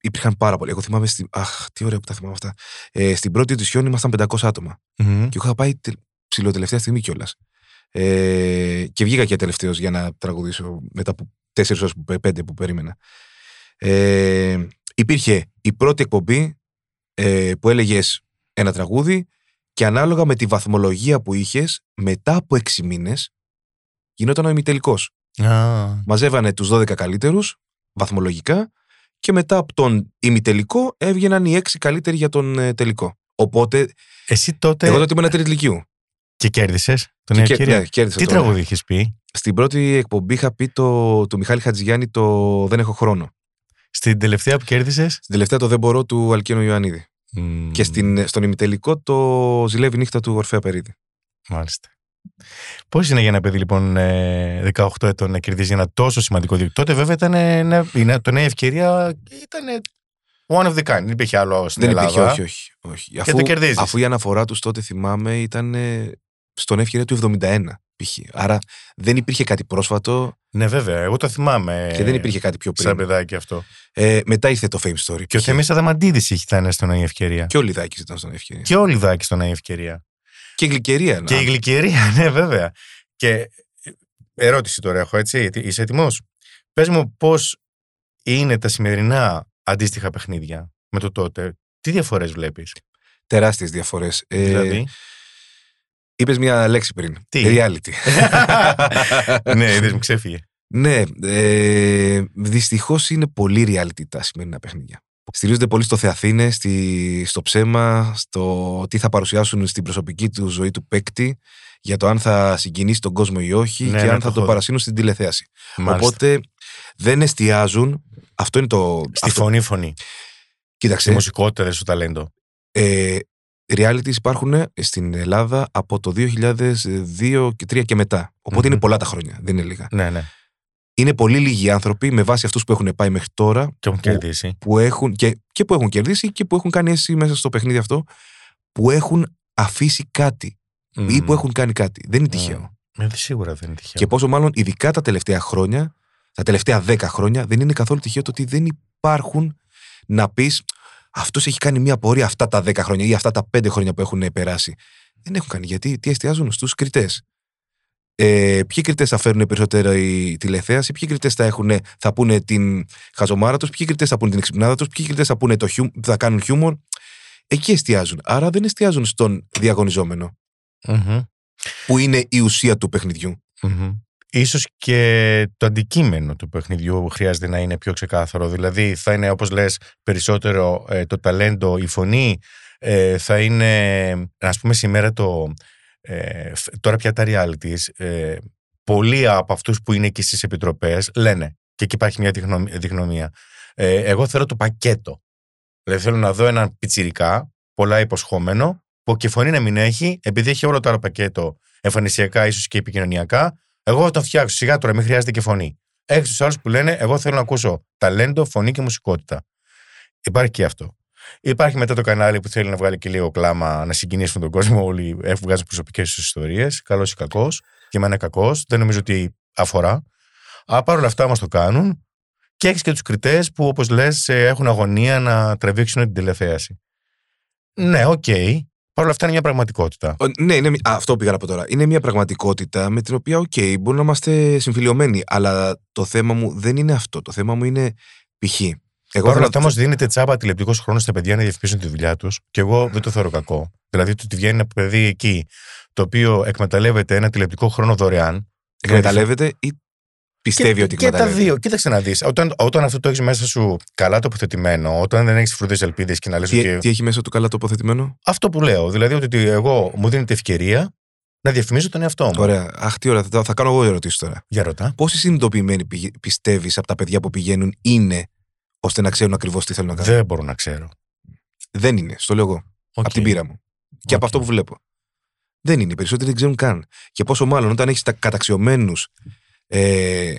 υπήρχαν πάρα πολλοί. Εγώ θυμάμαι, στη, αχ, τι ωραία που τα θυμάμαι αυτά. Ε, στην πρώτη edition ήμασταν 500 άτομα. Μμμ. Και εγώ είχα πάει τε, ψηλοτελευταία στιγμή κιόλας. Ε, και βγήκα και τελευταίος για να τραγουδήσω μετά από τέσσερις ώρες, που- πέντε που περίμενα. Ε, υπήρχε η πρώτη εκπομπή ε, που έλεγες ένα τραγούδι και ανάλογα με τη βαθμολογία που είχες, μετά από έξι μήνες γινόταν ο ημιτελικός. Α, Μαζεύανε τους 12 καλύτερους βαθμολογικά και μετά από τον ημιτελικό έβγαιναν οι έξι καλύτεροι για τον ε, τελικό. Οπότε, Εσύ τότε. εγώ τότε ήμουν τρίτη ηλικίου. Και κέρδισες τον Και Νέα κέρ- Ευκαιρία. ναι, κέρδισα Τι το- τραγούδι είχες πει; Στην πρώτη εκπομπή είχα πει το, του Μιχάλη Χατζηγιάννη το Δεν έχω χρόνο. Στην τελευταία που κέρδισες; Στην τελευταία το Δεν μπορώ του Αλκίνο Ιωαννίδη. Και στην, στον ημιτελικό το Ζηλεύει νύχτα του Ορφέα Περίδη. Μάλιστα. Πώς είναι για ένα παιδί λοιπόν ε, 18 ετών να κερδίζει ένα τόσο σημαντικό δίκτυο. Τότε βέβαια ήταν ένα, είναι- το νέα ευκαιρία ήταν one of the kind. Δεν υπήρχε άλλο στην Δεν Ελλάδα. υπήρχε, όχι, όχι. όχι. Και το κερδίζεις. αφού η αναφορά τους τότε θυμάμαι ήταν ε, στον ευκαιρία του 71 π.χ. Άρα δεν υπήρχε κάτι πρόσφατο Ναι, βέβαια. Εγώ το θυμάμαι. και δεν υπήρχε κάτι πιο Σαν πριν. παιδάκι αυτό. Ε, μετά ήρθε το Fame Story. Και ο π.χ. Θεμής Αδαμαντίδης είχε ήταν στο νέα ευκαιρία. Και ο Λιδάκης ήταν στον ευκαιρία. Και ο Λιδάκης στο νέα ευκαιρία. Και η Γλυκερία. Και η γλυκερία, ναι, βέβαια. Και ε, ερώτηση τώρα έχω, έτσι. Είσαι έτοιμος; Πες μου πώς είναι τα σημερινά αντίστοιχα παιχνίδια με το τότε. Τι διαφορές βλέπεις; Τεράστιες διαφορές. Ε, δηλαδή. Είπες μια λέξη πριν. Τι; Reality. ναι, είδες μου ξέφυγε. Ναι, ε, δυστυχώς είναι πολύ reality τα σημερινά παιχνίδια. Στηρίζονται πολύ στο Θεαθήνε, στη, στο ψέμα, στο τι θα παρουσιάσουν στην προσωπική του ζωή του παίκτη, για το αν θα συγκινήσει τον κόσμο ή όχι Ναι, και ναι, αν το θα έχω το δει. παρασύνουν στην τηλεθέαση. Μάλιστα. Οπότε δεν εστιάζουν. Αυτό είναι το. Στη αυτό, φωνή φωνή. Στη Κοίταξε. μουσικότητα, δε στο ταλέντο. Ε, realities υπάρχουν στην Ελλάδα από το 2002 και 3 και μετά. Οπότε Μμμ. είναι πολλά τα χρόνια, δεν είναι λίγα. Ναι, ναι. Είναι πολύ λίγοι άνθρωποι με βάση αυτούς που έχουν πάει μέχρι τώρα Και έχουν Που- κερδίσει. που έχουν, και, και που έχουν κερδίσει και που έχουν κάνει αίσθηση μέσα στο παιχνίδι αυτό που έχουν αφήσει κάτι ή που έχουν κάνει κάτι. Δεν είναι τυχαίο. Ε, σίγουρα δεν είναι τυχαίο. Και πόσο μάλλον ειδικά τα τελευταία χρόνια, τα τελευταία δέκα χρόνια, δεν είναι καθόλου τυχαίο το ότι δεν υπάρχουν να πεις αυτός έχει κάνει μια πορεία αυτά τα δέκα χρόνια ή αυτά τα πέντε χρόνια που έχουν περάσει. Δεν έχουν κάνει γιατί τι εστιάζουν στους κριτές. Ε, ποιοι κριτές θα φέρουν περισσότερο η τηλεθέαση, ποιοι κριτές θα, έχουν, θα πούνε την χαζομάρα τους, ποιοι κριτές θα πούνε την εξυπνάδα τους, ποιοι κριτές θα, πούνε το χιου, θα κάνουν χιούμορ. εκεί εστιάζουν. Άρα δεν εστιάζουν στον διαγωνιζόμενο, Μμμ. που είναι η ουσία του παιχνιδιού. Μμμ. Ίσως και το αντικείμενο του παιχνιδιού χρειάζεται να είναι πιο ξεκάθαρο. Δηλαδή θα είναι όπως λες περισσότερο ε, το ταλέντο, η φωνή, ε, θα είναι ας πούμε σήμερα το, ε, φ- τώρα πια τα realities, ε, πολλοί από αυτούς που είναι εκεί στις επιτροπές λένε και εκεί υπάρχει μια διχνο- διχνομία. Ε, εγώ θέλω το πακέτο. Δηλαδή θέλω να δω έναν πιτσιρικά, πολλά υποσχόμενο, που και φωνή να μην έχει, επειδή έχει όλο το άλλο πακέτο εμφανισιακά, ίσως και επικοινωνιακά, εγώ θα το φτιάξω. Σιγά τώρα, μην χρειάζεται και φωνή. Έχεις τους άλλους που λένε: Εγώ θέλω να ακούσω ταλέντο, φωνή και μουσικότητα. Υπάρχει και αυτό. Υπάρχει μετά το κανάλι που θέλει να βγάλει και λίγο κλάμα, να συγκινήσουν τον κόσμο. Όλοι έχουν βγάζει προσωπικές τους ιστορίες. Καλός ή κακός. Και εμένα κακός. Δεν νομίζω ότι αφορά. Α, παρ' όλα αυτά όμως το κάνουν. Και έχεις και τους κριτές που, όπως λες, έχουν αγωνία να τραβήξουν την τηλεθέαση. Ναι, οκ. Παρ' όλα αυτά είναι μια πραγματικότητα. Ο- Ναι, είναι, μια- α, αυτό πήγα να πω τώρα. Είναι μια πραγματικότητα με την οποία, οκ, μπορεί να είμαστε συμφιλιωμένοι. Αλλά το θέμα μου δεν είναι αυτό. Το θέμα μου είναι π.χ. Εγώ Παρ' όλα θέλω αυτά όμω δίνεται τσάμπα τηλεοπτικός χρόνος στα παιδιά να διαφημίσουν τη δουλειά τους και εγώ δεν το θεωρώ κακό. Δηλαδή το ότι βγαίνει ένα παιδί εκεί το οποίο εκμεταλλεύεται ένα τηλεπτικό χρόνο δωρεάν. εκμεταλλεύεται ή πιστεύει και, ότι Και τα εκμεταλλεύεται. δύο. Κοίταξε να δεις. Όταν, όταν αυτό το έχεις μέσα σου καλά τοποθετημένο, όταν δεν έχεις φρούδες ελπίδες και να λες Τι, ότι. τι έχει μέσα του καλά τοποθετημένο; Αυτό που λέω. Δηλαδή ότι εγώ μου δίνεται ευκαιρία να διαφημίζω τον εαυτό μου. Ωραία. Αχ, τι ωραία. Θα, θα κάνω εγώ ερωτήσεις τώρα. Για ρωτά. Πόσοι συνειδητοποιημένοι πιστεύεις από τα παιδιά που πηγαίνουν είναι ώστε να ξέρουν ακριβώς τι θέλουν να κάνουν; Δεν μπορώ να ξέρω. Δεν είναι. Στο λέω εγώ. Οκ. Από την πείρα μου. Και από Οκ. αυτό που βλέπω. Δεν είναι. Οι περισσότεροι δεν ξέρουν καν. Και πόσο μάλλον όταν έχεις καταξιωμένους ε,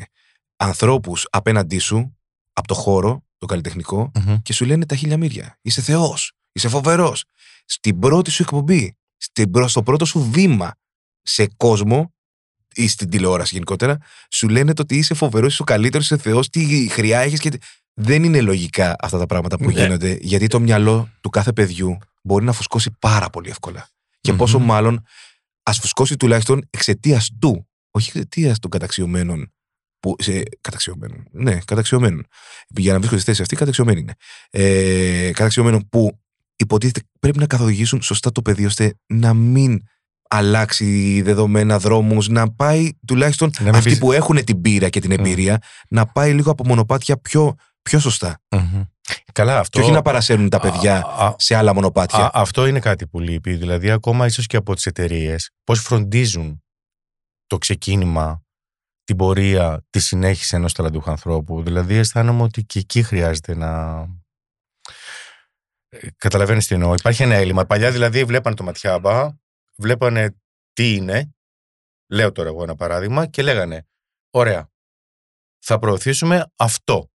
ανθρώπους απέναντί σου από το χώρο, το καλλιτεχνικό, Μμμ. και σου λένε τα χίλια μύρια. Είσαι Θεός. Είσαι φοβερός. Στην πρώτη σου εκπομπή, στην, πρω- στο πρώτο σου βήμα σε κόσμο ή στην τηλεόραση γενικότερα, σου λένε το ότι είσαι φοβερός, είσαι ο καλύτερος, είσαι Θεός, τι χρεία έχει και. τι- Δεν είναι λογικά αυτά τα πράγματα που Ναι. γίνονται, γιατί το μυαλό του κάθε παιδιού μπορεί να φουσκώσει πάρα πολύ εύκολα. Και Μμμ. πόσο μάλλον ας φουσκώσει τουλάχιστον εξαιτίας του, όχι εξαιτία των καταξιωμένων. Που, σε, καταξιωμένων. Ναι, καταξιωμένων. Για να βρίσκονται στη θέση αυτή, καταξιωμένοι είναι. Ε, καταξιωμένων που υποτίθεται πρέπει να καθοδηγήσουν σωστά το παιδί ώστε να μην αλλάξει δεδομένα δρόμους, να πάει τουλάχιστον Να μην αυτοί πεις- που έχουν την πείρα και την εμπειρία να πάει λίγο από μονοπάτια πιο, πιο σωστά. Μμμ. Καλά, αυτό. Και όχι να παρασέρνουν τα παιδιά Α, α, σε άλλα μονοπάτια. Α, αυτό είναι κάτι που λείπει. Δηλαδή, ακόμα ίσως και από τις εταιρείες, πώς φροντίζουν το ξεκίνημα, την πορεία, της συνέχισης ενός ταλαντούχου ανθρώπου. Δηλαδή, αισθάνομαι ότι και εκεί χρειάζεται να. Καταλαβαίνεις τι εννοώ. Υπάρχει ένα έλλειμμα. Παλιά δηλαδή βλέπανε το ματιάμπα, βλέπανε τι είναι. Λέω τώρα εγώ ένα παράδειγμα και λέγανε: Ωραία, θα προωθήσουμε αυτό.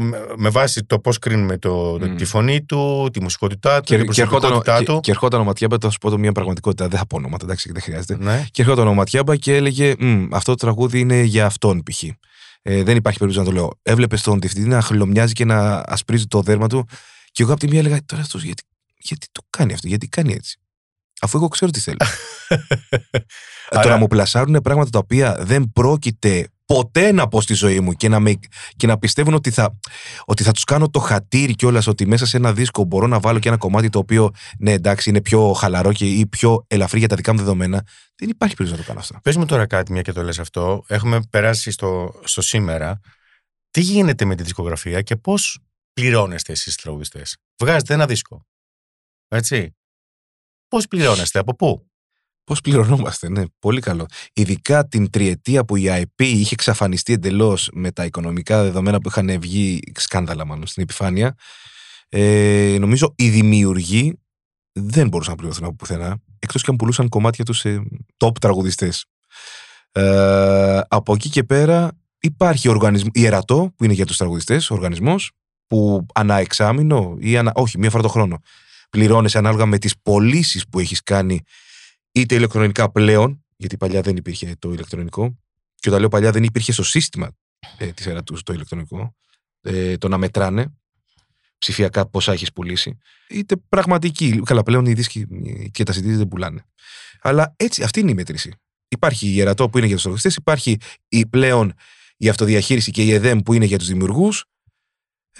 Με, με βάση το πώς κρίνουμε το, Μμ. τη φωνή του, τη μουσικότητά του, Και, την και, ερχόταν, ο- προσωπικότητά και, του. και ερχόταν ο Ματιάμπα, θα σου πω το μια πραγματικότητα. Δεν θα πω ονόματα, εντάξει, δεν χρειάζεται. Ναι. Και ερχόταν ο Ματιάμπα και έλεγε: «Μμ, Αυτό το τραγούδι είναι για αυτόν π.χ. Ε, δεν υπάρχει περίπτωση να το λέω. Έβλεπες τον διευθυντή να χλωμιάζει και να ασπρίζει το δέρμα του. Και εγώ από τη μία έλεγα: Τώρα αυτός γιατί, γιατί το κάνει αυτό, γιατί κάνει έτσι; Αφού εγώ ξέρω τι θέλει. Ε, Το Άρα- να μου πλασάρουν πράγματα τα οποία δεν πρόκειται ποτέ να πω στη ζωή μου και να, με, και να πιστεύουν ότι θα, ότι θα τους κάνω το χατήρι κιόλας ότι μέσα σε ένα δίσκο μπορώ να βάλω και ένα κομμάτι το οποίο ναι εντάξει είναι πιο χαλαρό και, ή πιο ελαφρύ για τα δικά μου δεδομένα. Δεν υπάρχει περίπτωση να το κάνω αυτό. Πες μου τώρα κάτι, μια και το λες αυτό. Έχουμε περάσει στο, στο σήμερα. Τι γίνεται με τη δισκογραφία και πώς πληρώνεστε εσείς οι τραγουδιστές. Βγάζετε ένα δίσκο. Έτσι. Πώς πληρώνεστε, από πού; Πώς πληρωνόμαστε, ναι, πολύ καλό. Ειδικά την τριετία που η IP είχε εξαφανιστεί εντελώς με τα οικονομικά δεδομένα που είχαν βγει σκάνδαλα, μάλλον στην επιφάνεια. Ε, νομίζω οι δημιουργοί δεν μπορούσαν να πληρωθούν από πουθενά, εκτός και αν πουλούσαν κομμάτια τους σε top τραγουδιστές. Ε, από εκεί και πέρα υπάρχει οργανισμ... η Ερατό, που είναι για τους τραγουδιστές, ο οργανισμός, που ανά εξάμηνο ή ανά... όχι, μία φορά το χρόνο πληρώνεσαι ανάλογα με τις πωλήσεις που έχεις κάνει είτε ηλεκτρονικά πλέον, γιατί παλιά δεν υπήρχε το ηλεκτρονικό, και όταν λέω παλιά δεν υπήρχε στο σύστημα ε, της Ερατούς το ηλεκτρονικό, ε, το να μετράνε ψηφιακά πόσα έχεις πουλήσει, είτε πραγματική. Καλά, πλέον οι δίσκοι και τα CD δεν πουλάνε. Αλλά έτσι, αυτή είναι η μέτρηση. Υπάρχει η Ερατό που είναι για τους τραγουδιστέ, υπάρχει η πλέον η αυτοδιαχείριση και η ΕΔΕΜ που είναι για τους δημιουργούς.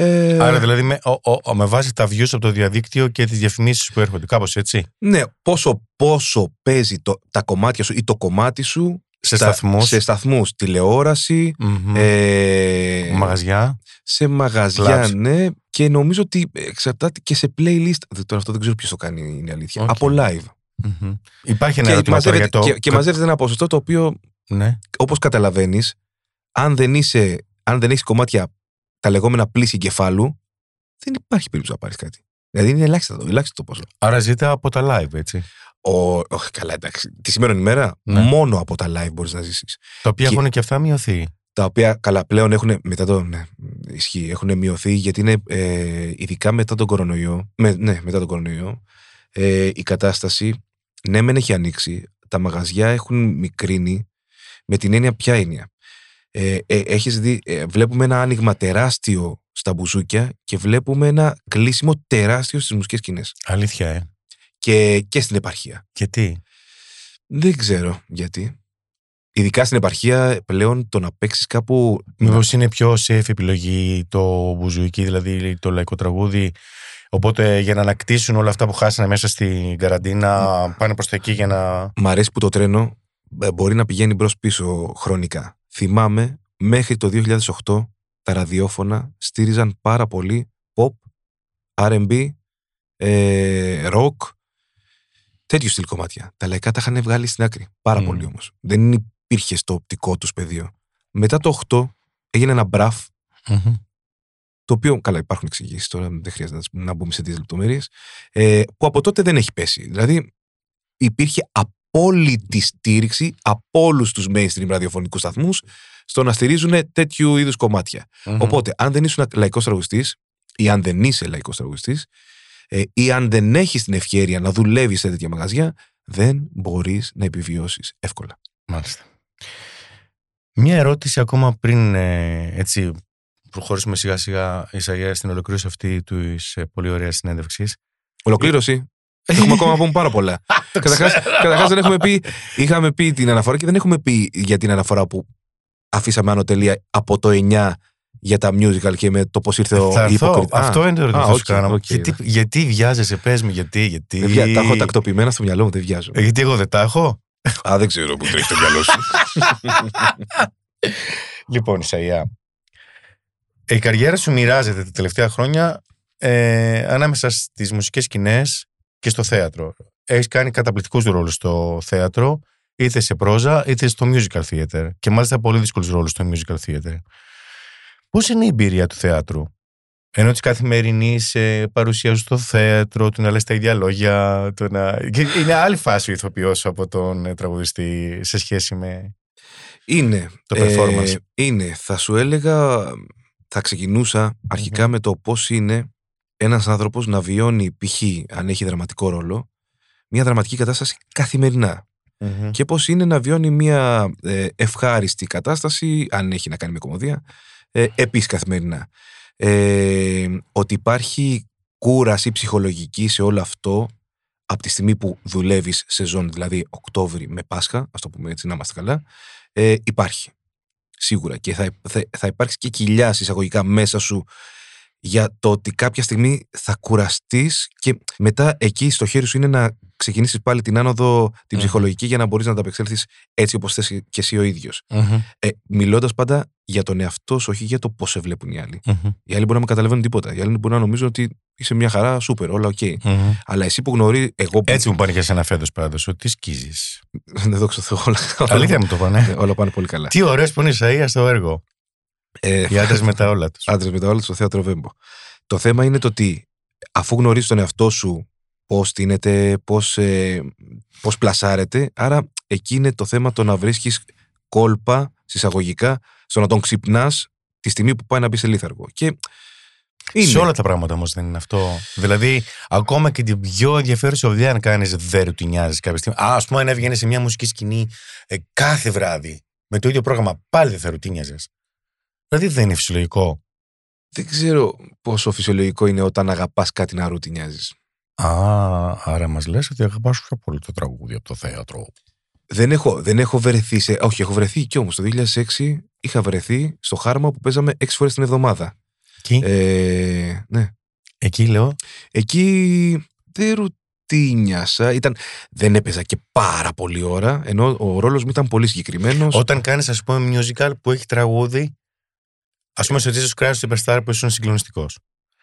Ε, Άρα δηλαδή με, ο, ο, ο- με βάση τα views από το διαδίκτυο και τις διαφημίσεις που έρχονται. Κάπως έτσι. Ναι, πόσο, πόσο παίζει το, τα κομμάτια σου ή το κομμάτι σου Σε στα- σταθμούς. σε σταθμούς τηλεόραση, Μμμ. ε, Μαγαζιά. σε μαγαζιά, Κλαμπς. ναι. Και νομίζω ότι εξαρτάται και σε playlist. Δε- Τώρα αυτό δεν ξέρω ποιος το κάνει, είναι η αλήθεια. Οκ. Από live. Μμμ. Υπάρχει ένα Και ερώτημα τώρα μαζεύεται, για το... και, και μαζεύεται ένα ποσοστό το οποίο, Ναι. όπως καταλαβαίνεις, αν δεν είσαι, αν δεν έχεις κομμάτια τα λεγόμενα πλήση εγκεφάλου, δεν υπάρχει περίπτωση να πάρεις κάτι. Δηλαδή είναι ελάχιστο, το- ελάχιστο το ποσό. Άρα ζείτε από τα live, έτσι. Ο, όχι, καλά, εντάξει. Τη σημερινή ημέρα, Ναι. μόνο από τα live μπορείς να ζήσεις. Τα οποία Και- έχουν και αυτά μειωθεί. Τα οποία καλά πλέον έχουν μετά το. Ναι, ισχύει, έχουν μειωθεί γιατί είναι ε, ειδικά μετά τον κορονοϊό. Με, ναι, μετά τον κορονοϊό. Ε, η κατάσταση, ναι, μεν έχει ανοίξει. Τα μαγαζιά έχουν μικρύνει με την έννοια ποια έννοια. Ε, ε, έχεις δει, ε, βλέπουμε ένα άνοιγμα τεράστιο στα μπουζούκια και βλέπουμε ένα κλείσιμο τεράστιο στις μουσικές σκηνές. Αλήθεια, ε. Και, και στην επαρχία. Γιατί. Δεν ξέρω γιατί. Ειδικά στην επαρχία πλέον το να παίξεις κάπου. Μήπως είναι πιο safe επιλογή το μπουζουίκι, δηλαδή το λαϊκό τραγούδι. Οπότε για να ανακτήσουν όλα αυτά που χάσανε μέσα στην καραντίνα, πάνε προς τα εκεί για να. Μ' αρέσει που το τρένο ε, μπορεί να πηγαίνει μπρος πίσω χρονικά. Θυμάμαι μέχρι το 2008 τα ραδιόφωνα στήριζαν πάρα πολύ pop, R&B, ε, rock, τέτοιου στυλ κομμάτια. Τα λαϊκά τα είχαν βγάλει στην άκρη. Πάρα Μμ. πολύ όμως. Δεν υπήρχε στο οπτικό τους πεδίο. Μετά το 8 έγινε ένα μπραφ Μμμ. το οποίο, καλά, υπάρχουν εξηγήσεις τώρα, δεν χρειάζεται να, τις- να μπούμε σε τέτοιες λεπτομέρειες, ε, που από τότε δεν έχει πέσει. Δηλαδή, υπήρχε απόλυτη στήριξη από όλους τους mainstream ραδιοφωνικούς σταθμούς στο να στηρίζουν τέτοιου είδους κομμάτια. Μμμ. Οπότε, αν δεν ήσουν λαϊκός τραγουδιστής, ή αν δεν είσαι λαϊκός τραγουδιστής, ε, ή αν δεν έχεις την ευκαιρία να δουλεύεις σε τέτοια μαγαζιά, δεν μπορείς να επιβιώσεις εύκολα. Μάλιστα. Μία ερώτηση ακόμα πριν ε, έτσι προχωρήσουμε σιγά σιγά Ησαΐα στην ολοκλήρωση αυτή της ε, πολύ ωραία συνέντευξης. Ολοκλήρωση. Έχουμε ακόμα να πούμε πάρα πολλά. Καταρχάς, καταρχάς δεν έχουμε πει, είχαμε πει την αναφορά και δεν έχουμε πει για την αναφορά που αφήσαμε άνω τελεία από το 9 για τα musical και με το πώς ήρθε ο Θα έρθω. υποκριτή. Αυτό είναι το ερώτημα α, που θα σου οκ, κάνω. οκ, γιατί, ναι. γιατί βιάζεσαι, πες μου, γιατί, γιατί; Δεν βια- Τα έχω τακτοποιημένα στο μυαλό μου, δεν βιάζω. Ε, Γιατί εγώ δεν τα έχω; Α, δεν ξέρω που τρέχει το μυαλό σου. Λοιπόν, Ισαία, η καριέρα σου μοιράζεται τα τελευταία χρόνια ε, ανάμεσα στις μουσικές σκηνές και στο θέατρο. Έχεις κάνει καταπληκτικούς ρόλους στο θέατρο, είτε σε πρόζα, είτε στο musical theater. Και μάλιστα πολύ δύσκολους ρόλους στο musical theater. Πώς είναι η εμπειρία του θέατρου; Ενώ της καθημερινή ε, παρουσία σου στο θέατρο, του να λες τα ίδια λόγια. Το να... και είναι άλλη φάση ο ηθοποιός από τον ε, τραγουδιστή σε σχέση με Είναι. το performance. ε, είναι. Θα σου έλεγα, θα ξεκινούσα αρχικά με το πώς είναι ένας άνθρωπος να βιώνει π.χ. αν έχει δραματικό ρόλο μια δραματική κατάσταση καθημερινά. Μμμ. και πώς είναι να βιώνει μια ε, ευχάριστη κατάσταση, αν έχει να κάνει με κομμωδία, ε, επίσης καθημερινά. Ε, ότι υπάρχει κούραση ψυχολογική σε όλο αυτό από τη στιγμή που δουλεύεις σεζόν, δηλαδή Οκτώβρη με Πάσχα, ας το πούμε έτσι, να είμαστε καλά, ε, υπάρχει. Σίγουρα. Και θα, θα, θα υπάρξει και κοιλιά σε εισαγωγικά μέσα σου για το ότι κάποια στιγμή θα κουραστείς και μετά εκεί στο χέρι σου είναι να ξεκινήσεις πάλι την άνοδο την Μμμ. ψυχολογική για να μπορείς να ανταπεξέλθεις έτσι όπως θες και εσύ ο ίδιος. Μμμ. Ε, μιλώντας πάντα για τον εαυτό σου, όχι για το πώς σε βλέπουν οι άλλοι. Μμμ. Οι άλλοι μπορεί να μην καταλαβαίνουν τίποτα. Οι άλλοι μπορεί να νομίζουν ότι είσαι μια χαρά, σούπερ, όλα οκ. Μμμ. Αλλά εσύ που γνωρίζει, εγώ που. Έτσι μου πάνε και σε ένα φέτος πάντως, ότι σκίζεις. Δεν δόξα τω Θεώ, όλα, Αλήθεια μου το πάνε. όλα, όλα πάνε πολύ καλά. Τι ωραίο που είναι η Ισαία στο έργο. Ε, Οι άντρες με τα όλα τους. άντρες με τα όλα στο θέατρο Βέμπο. Το θέμα είναι το ότι αφού γνωρίζεις τον εαυτό σου πώς τίνεται, πώς ε, πώς πλασάρεται, άρα εκεί είναι το θέμα το να βρίσκεις κόλπα συσσαγωγικά στο να τον ξυπνάς τη στιγμή που πάει να μπεις σε λίθαργο. Και είναι. Σε όλα τα πράγματα όμως δεν είναι αυτό. Δηλαδή, ακόμα και την πιο ενδιαφέρουσα οδεία, αν κάνεις, δεν ρουτινιάζει κάποια στιγμή. Α, ας πούμε, αν έβγαινε σε μια μουσική σκηνή ε, κάθε βράδυ με το ίδιο πρόγραμμα, πάλι δεν θα ρουτινιάζε. Δηλαδή, δεν είναι φυσιολογικό. Δεν ξέρω πόσο φυσιολογικό είναι όταν αγαπάς κάτι να ρουτινιάζεις. Α, άρα μας λες ότι αγαπάς πιο πολύ το τραγούδι από το θέατρο. Δεν έχω, δεν έχω βρεθεί σε. Όχι, έχω βρεθεί κι όμως. Το 2006 είχα βρεθεί στο χάρμα που παίζαμε 6 φορές την εβδομάδα. Εκεί, Ε, ναι. εκεί λέω. Εκεί δεν ρουτίνιασα. Ήταν, δεν έπαιζα και πάρα πολύ ώρα, ενώ ο ρόλος μου ήταν πολύ συγκεκριμένος. Όταν κάνεις, ας πούμε, musical που έχει τραγούδι, ας πούμε, στο Jesus Christ Superstar που ήσουν συγκλονιστικός.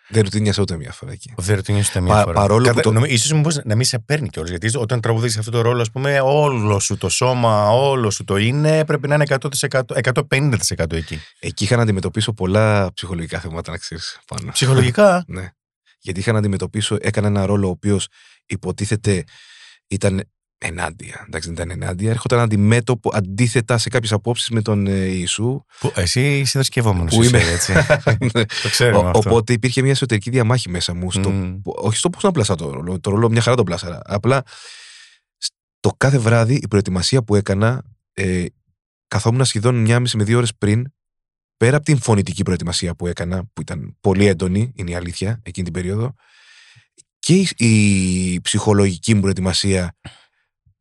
Δεν ρουτίνιασα ούτε μια φορά εκεί. Δεν ρωτήνει ούτε μία Πα- φορά. παρόλο που το- νομι- ίσως μήπως να μην σε παίρνει κιόλας, γιατί όταν τραγουδείς αυτό το ρόλο, ας πούμε, όλο σου το σώμα, όλο σου το είναι, πρέπει να είναι 100%, 150% εκεί. Εκεί είχα να αντιμετωπίσω πολλά ψυχολογικά θέματα, να ξέρεις πάνω. Ψυχολογικά; Ναι. Γιατί είχα να αντιμετωπίσω, έκανα ένα ρόλο ο οποίος υποτίθεται ήταν ενάντια. Εντάξει, δεν ήταν ενάντια. Έρχονταν αντιμέτωπο, αντίθετα σε κάποιες απόψεις με τον ε, Ιησού. που, εσύ είσαι δρασκευόμενος. Που είσαι, είμαι. έτσι. Ναι. το ξέρουμε Ο- αυτό. Οπότε υπήρχε μια εσωτερική διαμάχη μέσα μου. Στο, Μμμ. που- όχι στο πώ να πλασά το ρόλο. Το ρόλο μια χαρά τον πλάσαρα. Απλά το κάθε βράδυ η προετοιμασία που έκανα, ε, καθόμουν σχεδόν μια μισή με δύο ώρες πριν, πέρα από την φωνητική προετοιμασία που έκανα, που ήταν πολύ έντονη, είναι η αλήθεια, εκείνη την περίοδο, και η, η ψυχολογική μου προετοιμασία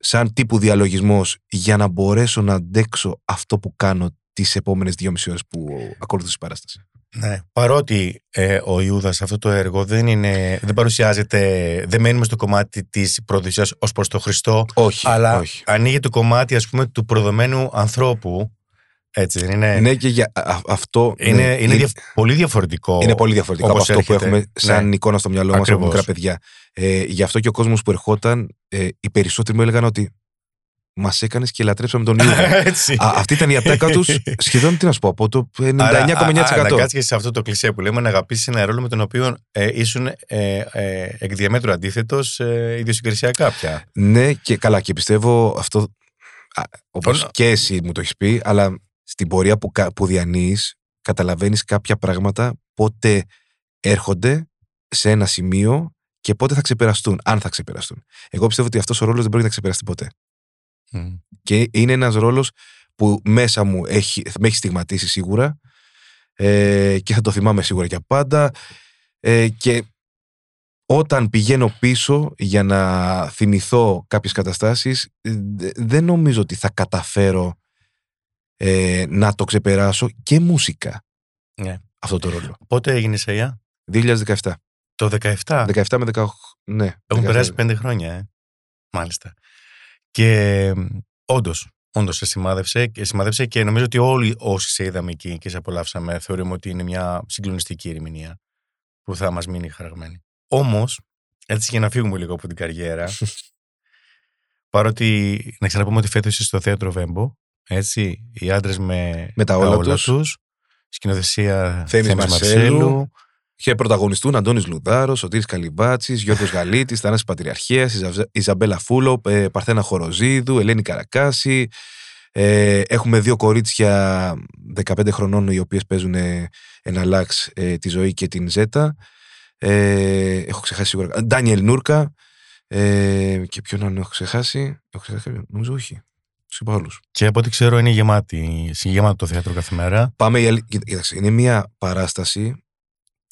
σαν τύπου διαλογισμός για να μπορέσω να αντέξω αυτό που κάνω τις επόμενες δύο μισή ώρες που ακολουθούσε η παράσταση. Ναι. Παρότι ε, ο Ιούδας αυτό το έργο δεν, είναι, δεν παρουσιάζεται, δεν μένουμε στο κομμάτι της προδοσίας ως προς το Χριστό, Όχι, αλλά όχι. ανοίγει το κομμάτι ας πούμε του προδομένου ανθρώπου. Έτσι δεν είναι. Ναι, και για α- αυτό. Είναι, ναι, είναι δια- πολύ διαφορετικό. είναι πολύ διαφορετικό από όπως αυτό που έρχεται. έχουμε σαν Ναι. εικόνα στο μυαλό μας από Ακριβώς. μικρά παιδιά. Ε, γι' αυτό και ο κόσμος που ερχόταν, ε, οι περισσότεροι μου έλεγαν ότι μας έκανες και λατρέψαμε τον Ιούδα. Έτσι. Α, αυτή ήταν η ατάκα τους σχεδόν, τι να σου πω, από το Άρα, α- α- 99,9%. Να κάτσει σε αυτό το κλισέ που λέμε να αγαπήσεις ένα ρόλο με τον οποίο ε, ήσουν ε, ε, εκ διαμέτρου αντίθετος ε, ιδιοσυγκρισιακά πια. Ναι, και καλά, και πιστεύω αυτό. Όπως Όλα- και εσύ μου το έχεις πει, αλλά στην πορεία που, κα- που διανύεις, καταλαβαίνεις κάποια πράγματα πότε έρχονται σε ένα σημείο και πότε θα ξεπεραστούν, αν θα ξεπεραστούν. Εγώ πιστεύω ότι αυτός ο ρόλος δεν πρόκειται να ξεπεραστεί ποτέ. Μμ. Και είναι ένας ρόλος που μέσα μου έχει, με έχει στιγματίσει σίγουρα ε, και θα το θυμάμαι σίγουρα για πάντα. Ε, και όταν πηγαίνω πίσω για να θυμηθώ κάποιες καταστάσεις ε, δε- δεν νομίζω ότι θα καταφέρω ε, να το ξεπεράσω και μουσικά Ναι. αυτό το ρόλο. Πότε έγινε η ΑΙΑ; 2017. Το 17. 17 με 18. Ναι. Έχουν 17. περάσει πέντε χρόνια, ε. Μάλιστα. Και όντως, όντως σε σημάδεψε, και σημάδεψε και νομίζω ότι όλοι όσοι σε είδαμε εκεί και σε απολαύσαμε θεωρούμε ότι είναι μια συγκλονιστική ερμηνεία που θα μας μείνει χαραγμένη. Όμως, έτσι για να φύγουμε λίγο από την καριέρα, παρότι να ξαναπούμε ότι φέτος είσαι στο θέατρο Βέμπο, έτσι, οι άντρες με, Με τα όλα τους. τους, σκηνοθεσία Θέμης Θέμης Μαρσέλου, Μαρσέλου, Και πρωταγωνιστούν Αντώνης Λουδάρος, Σωτήρης Καλυμπάτσης, Γιώργος Γαλίτης, Θανάσης Πατριαρχίας, Ιζα- Ιζαμπέλα Φούλο, ε, Παρθένα Χοροζίδου, Ελένη Καρακάση. Ε, έχουμε δύο κορίτσια 15 χρονών οι οποίες παίζουν ε, ένα λάξ ε, τη ζωή και την Ζέτα. Ε, έχω ξεχάσει σίγουρα. Ντάνιελ Νούρκα. Ε, και ποιον άλλον έχω ξεχάσει; Έχω ξεχάσει κάποιον; Νομίζω όχι. Τους είπα όλους. και από ό,τι ξέρω είναι γεμάτη, γεμάτο το θέατρο κάθε μέρα. Πάμε, η αλη- κοίτα- κοίταξε, είναι μια παράσταση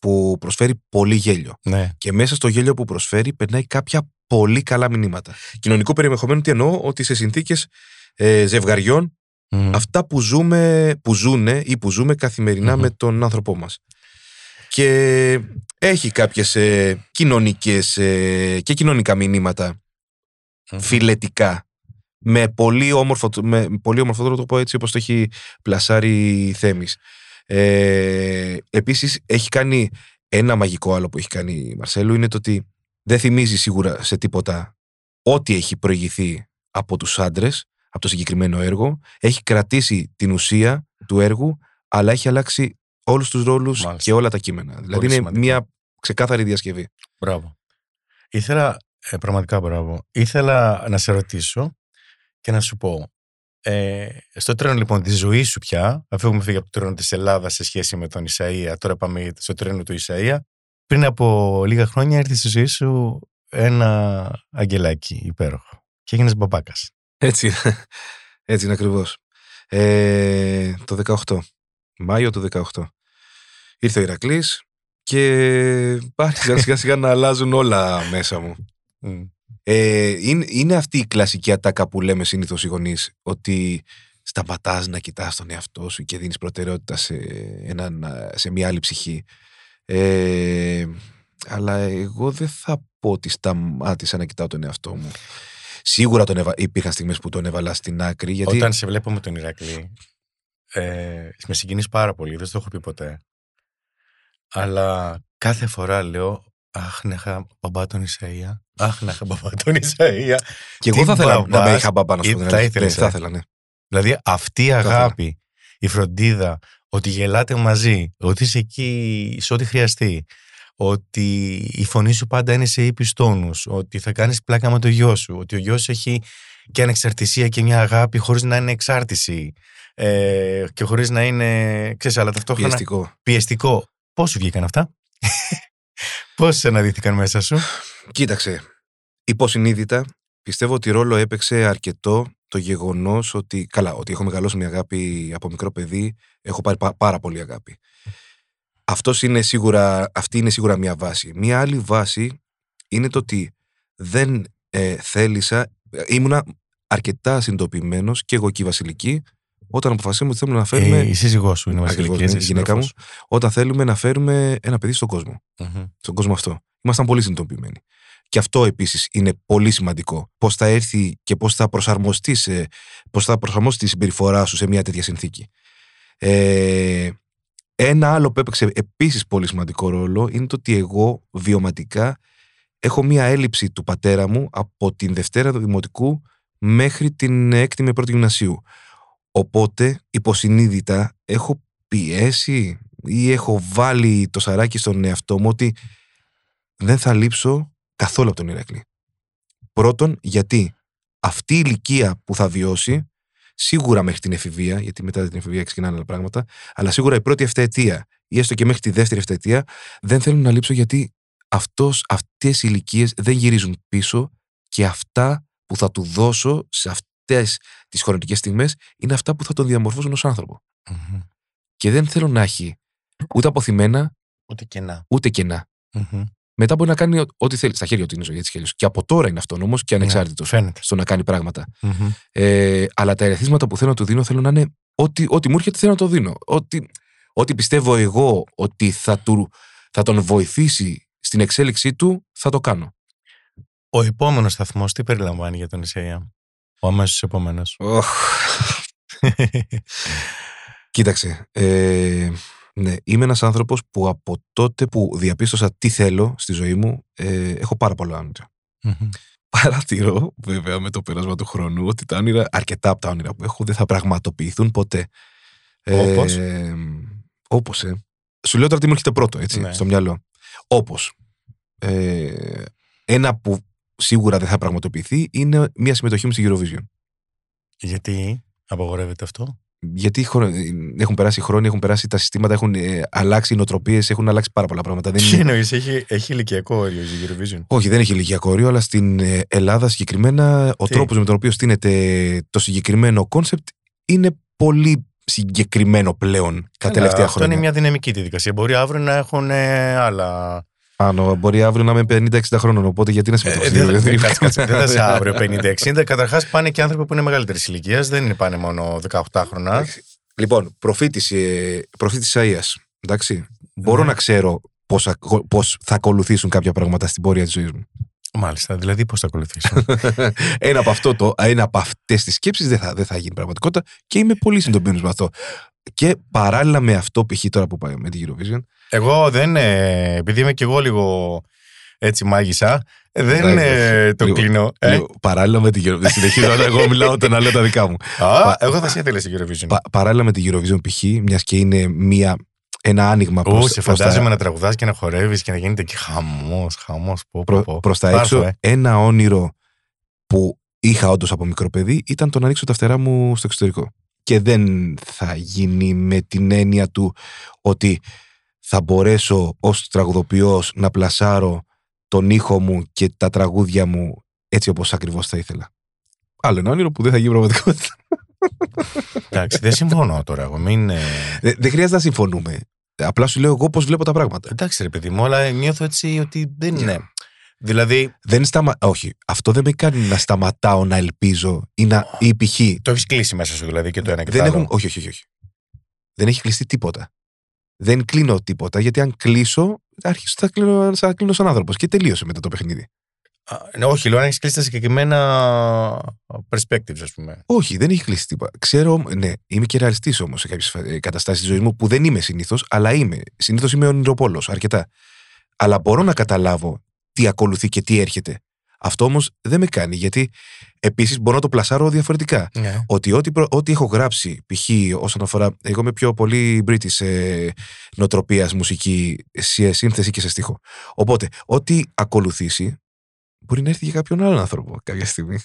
που προσφέρει πολύ γέλιο. Ναι. Και μέσα στο γέλιο που προσφέρει περνάει κάποια πολύ καλά μηνύματα. Κοινωνικό περιεχομένο τι εννοώ, ότι σε συνθήκες ε, ζευγαριών, Μμ. αυτά που ζούμε, που ζούνε ή που ζούμε καθημερινά Μμμ. με τον άνθρωπό μας. Και έχει κάποιες ε, κοινωνικές ε, και κοινωνικά μηνύματα Μμμ. φιλετικά με πολύ όμορφο, με πολύ όμορφο τρόπο έτσι όπως το έχει πλασάρει η Θέμης. Ε, επίσης έχει κάνει ένα μαγικό άλλο που έχει κάνει η Μαρσέλου είναι το ότι δεν θυμίζει σίγουρα σε τίποτα ό,τι έχει προηγηθεί από τους άντρες, από το συγκεκριμένο έργο. Έχει κρατήσει την ουσία του έργου, αλλά έχει αλλάξει όλους τους ρόλους Μάλιστα. και όλα τα κείμενα. δηλαδή είναι σημαντικό. μια ξεκάθαρη διασκευή. Μπράβο. Ήθελα, ε, πραγματικά μπράβο, ήθελα να σε ρωτήσω και να σου πω, ε, στο τρένο λοιπόν τη ζωή σου πια, αφού έχουμε φύγει από το τρένο της Ελλάδας σε σχέση με τον Ισαΐα, τώρα πάμε στο τρένο του Ισαΐα, πριν από λίγα χρόνια ήρθε στη ζωή σου ένα αγγελάκι υπέροχο και έγινες μπαμπάκας. Έτσι, έτσι είναι ακριβώς. Ε, το 18. Μάιο του 18. Ήρθε ο Ηρακλής και άρχισαν σιγά σιγά να αλλάζουν όλα μέσα μου. Μμ. Ε, είναι, είναι αυτή η κλασική ατάκα που λέμε συνήθως οι γονείς, ότι σταματάς να κοιτάς τον εαυτό σου και δίνεις προτεραιότητα σε, έναν, σε μια άλλη ψυχή. Ε, αλλά εγώ δεν θα πω ότι σταμάτησα να κοιτάω τον εαυτό μου. Σίγουρα τον έβα... υπήρχαν στιγμές που τον έβαλα στην άκρη. Γιατί... Όταν σε βλέπω με τον Ηρακλή, ε, με συγκινείς πάρα πολύ, δεν το έχω πει ποτέ. Αλλά κάθε φορά λέω, αχ να είχα μπαμπά τον Ισαΐα, αχ να είχα μπαμπά τον Ισαΐα. Και εγώ Τι θα ήθελα να μπαμπάς, με είχα μπαμπά να σου ή πω την θα αλήθεια. ήθελες, Ναι, Θα ε. ήθελα, ναι. Δηλαδή αυτή η ήθελα. αγάπη, η φροντίδα, ότι γελάτε μαζί, ότι είσαι εκεί σε ό,τι χρειαστεί, ότι η φωνή σου πάντα είναι σε ύπης τόνους, ότι θα κάνεις πλάκα με το γιο σου, ότι ο γιος έχει και ανεξαρτησία και μια αγάπη χωρίς να είναι εξάρτηση ε, και χωρίς να είναι, ξέρεις, αλλά ταυτόχρονα Πιεστικό. πιεστικό. Πώς σου βγήκαν αυτά; Πώς αναδύθηκαν μέσα σου; Κοίταξε. Υποσυνείδητα πιστεύω ότι ρόλο έπαιξε αρκετό το γεγονός ότι. Καλά, ότι έχω μεγαλώσει με αγάπη από μικρό παιδί. Έχω πάρει πα- πάρα πολύ αγάπη. Αυτός είναι σίγουρα, αυτή είναι σίγουρα μια βάση. Μια άλλη βάση είναι το ότι δεν ε, θέλησα. ε, Ήμουνα αρκετά συνειδητοποιημένο και εγώ και η Βασιλική όταν αποφασίσαμε ότι θέλουμε να φέρουμε. Ε, η σύζυγός σου είναι Ακριβώς, βασιλική, ναι, έτσι, η γυναίκα μου. σύντροφος. Όταν θέλουμε να φέρουμε ένα παιδί στον κόσμο Μμμ. στον κόσμο αυτό. Ήμασταν πολύ συνειδητοποιημένοι. Και αυτό επίσης είναι πολύ σημαντικό. Πώς θα έρθει και πώς θα προσαρμοστεί σε, πώς θα προσαρμόσει τη συμπεριφορά σου σε μια τέτοια συνθήκη. Ε, ένα άλλο που έπαιξε επίσης πολύ σημαντικό ρόλο είναι το ότι εγώ βιωματικά έχω μια έλλειψη του πατέρα μου από την Δευτέρα του Δημοτικού μέχρι την έκτη με πρώτη γυμνασίου. Οπότε υποσυνείδητα έχω πιέσει ή έχω βάλει το σαράκι στον εαυτό μου ότι δεν θα λείψω καθόλου από τον Ηρακλή. Πρώτον, γιατί αυτή η ηλικία που θα βιώσει, σίγουρα μέχρι την εφηβεία, γιατί μετά την εφηβεία ξεκινάνε άλλα πράγματα, αλλά σίγουρα η πρώτη εφταετία ή έστω και μέχρι τη δεύτερη εφταετία, δεν θέλω να λείψω γιατί αυτός, αυτές οι ηλικίες δεν γυρίζουν πίσω και αυτά που θα του δώσω σε αυτές τις χρονικές στιγμές είναι αυτά που θα τον διαμορφώσουν ως άνθρωπο. Μμμ. Και δεν θέλω να έχει ούτε αποθυμένα, Ούτε κενά. ούτε κενά. Μμμ. Μετά μπορεί να κάνει ό- ό,τι θέλει. Στα χέρια του είναι η ζωή έτσι κι αλλιώς. Και από τώρα είναι αυτόν όμως και ανεξάρτητος Ναι, Φαίνεται. στο να κάνει πράγματα. Μμμ. Ε, αλλά τα ερεθίσματα που θέλω να του δίνω θέλω να είναι ό,τι, ό,τι μου έρχεται θέλω να το δίνω. Ό,τι, ό,τι πιστεύω εγώ ότι θα, του, θα τον βοηθήσει στην εξέλιξή του, θα το κάνω. Ο επόμενος σταθμός τι περιλαμβάνει για τον Ισαία. Ο αμέσως επόμενο. Κοίταξε. Ε, ναι, είμαι ένας άνθρωπος που από τότε που διαπίστωσα τι θέλω στη ζωή μου, ε, έχω πάρα πολλά όνειρα. Παρατηρώ, βέβαια, με το πέρασμα του χρόνου, ότι τα όνειρα, αρκετά από τα όνειρα που έχω, δεν θα πραγματοποιηθούν ποτέ. Όπως; Ε, όπως, ε. Σου λέω τώρα τι μου έρχεται πρώτο, έτσι, Ναι. στο μυαλό. Όπως. Ε, ένα που σίγουρα δεν θα πραγματοποιηθεί είναι μια συμμετοχή μου στη Eurovision. Γιατί απαγορεύεται αυτό; Γιατί χρο- έχουν περάσει χρόνια, έχουν περάσει τα συστήματα, έχουν ε, αλλάξει οι νοοτροπίες, έχουν αλλάξει πάρα πολλά πράγματα. Δεν Τι είναι... εννοείς, έχει, έχει ηλικιακό όριο η Eurovision; Όχι, δεν έχει ηλικιακό όριο, αλλά στην ε, Ελλάδα συγκεκριμένα ο Τι; τρόπος με τον οποίο στήνεται το συγκεκριμένο concept είναι πολύ συγκεκριμένο πλέον τα Καλά, τελευταία αυτό χρόνια. είναι μια δυναμική τη δικασία. Μπορεί αύριο να έχουν ε, άλλα. Πάνω, μπορεί αύριο να είμαι 50-60 χρόνων, οπότε γιατί να Ε, συμμετέχω. δεν στη δεν- Eurovision. κάτσε, κάτσε, δεν θα είσαι αύριο 50-60. Καταρχάς πάνε και άνθρωποι που είναι μεγαλύτερης ηλικίας. Δεν είναι πάνε μόνο 18 χρόνια. Λοιπόν, προφήτης, ε, προφήτης Ισαΐας, εντάξει. Μπορώ Ναι. να ξέρω πώς, θα- πώς θα ακολουθήσουν κάποια πράγματα στην πορεία της ζωής μου. Μάλιστα. Δηλαδή, πώς θα ακολουθήσω. ένα από, αυτό το, ένα από αυτές τις σκέψεις δεν θα, δεν θα γίνει πραγματικότητα και είμαι πολύ συνειδητοποιημένος με αυτό. Και παράλληλα με αυτό, π.χ. τώρα που πάει με την Eurovision, εγώ δεν. ε, επειδή είμαι κι εγώ λίγο έτσι μάγισσα, δεν Εντάξει, ε, το λίγο- κλείνω. ε. λίγο, παράλληλα με την Eurovision, συνεχίζω, αλλά εγώ μιλάω όταν λέω τα δικά μου. Α, εγώ θα σε ήθελα στην Eurovision. Πα- παράλληλα με την Eurovision, π.χ., μιας και είναι μια, ένα άνοιγμα Ού, προς, σε προς τα- φαντάζομαι να τραγουδάς και να χορεύεις και να γίνεται και χαμός, χαμός, πω, πω, προ- πω. προς τα Θα έξω, έρθω, ε. ένα όνειρο που είχα όντως από μικρό παιδί ήταν το να ανοίξω τα φτερά μου στο εξωτερικό. Και δεν θα γίνει με την έννοια του ότι θα μπορέσω ως τραγουδοποιός να πλασάρω τον ήχο μου και τα τραγούδια μου έτσι όπως ακριβώς θα ήθελα. Άλλο ένα όνειρο που δεν θα γίνει πραγματικότητα. Εντάξει, δεν συμφωνώ τώρα εγώ. Μην, ε, Δεν, δεν χρειάζεται να συμφωνούμε. Απλά σου λέω εγώ πώς βλέπω τα πράγματα. Εντάξει, ρε παιδί μου, αλλά νιώθω έτσι ότι δεν είναι. Δηλαδή, Δεν σταμα... Όχι, αυτό δεν με κάνει να σταματάω να ελπίζω ή, να... ή π.χ. το έχεις κλείσει μέσα σου δηλαδή και το ένα και Δεν το άλλο. έχουν... όχι, όχι, όχι, όχι. Δεν έχει κλειστεί τίποτα. Δεν κλείνω τίποτα, γιατί αν κλείσω, αρχίσω θα κλείνω, θα κλείνω σαν άνθρωπος. Και τελείωσε μετά το παιχνίδι. Α, ναι, όχι, λέω αν έχεις κλείσει τα συγκεκριμένα perspectives, ας πούμε. Όχι, δεν έχει κλείσει τίποτα. Ξέρω, ναι, είμαι και ρεαλιστής όμως σε κάποιες καταστάσεις της ζωής μου που δεν είμαι συνήθως, αλλά είμαι. Συνήθως είμαι ονειροπόλο, αρκετά. Αλλά μπορώ να καταλάβω τι ακολουθεί και τι έρχεται. Αυτό όμως δεν με κάνει, γιατί επίσης μπορώ να το πλασάρω διαφορετικά. Ναι. Ότι ό,τι, προ- ό,τι έχω γράψει, π.χ. όσον αφορά. Εγώ είμαι πιο πολύ British ε, νοοτροπίας μουσική σε σύνθεση και σε στίχο. Οπότε, ό,τι ακολουθήσει μπορεί να έρθει για κάποιον άλλον άνθρωπο κάποια στιγμή.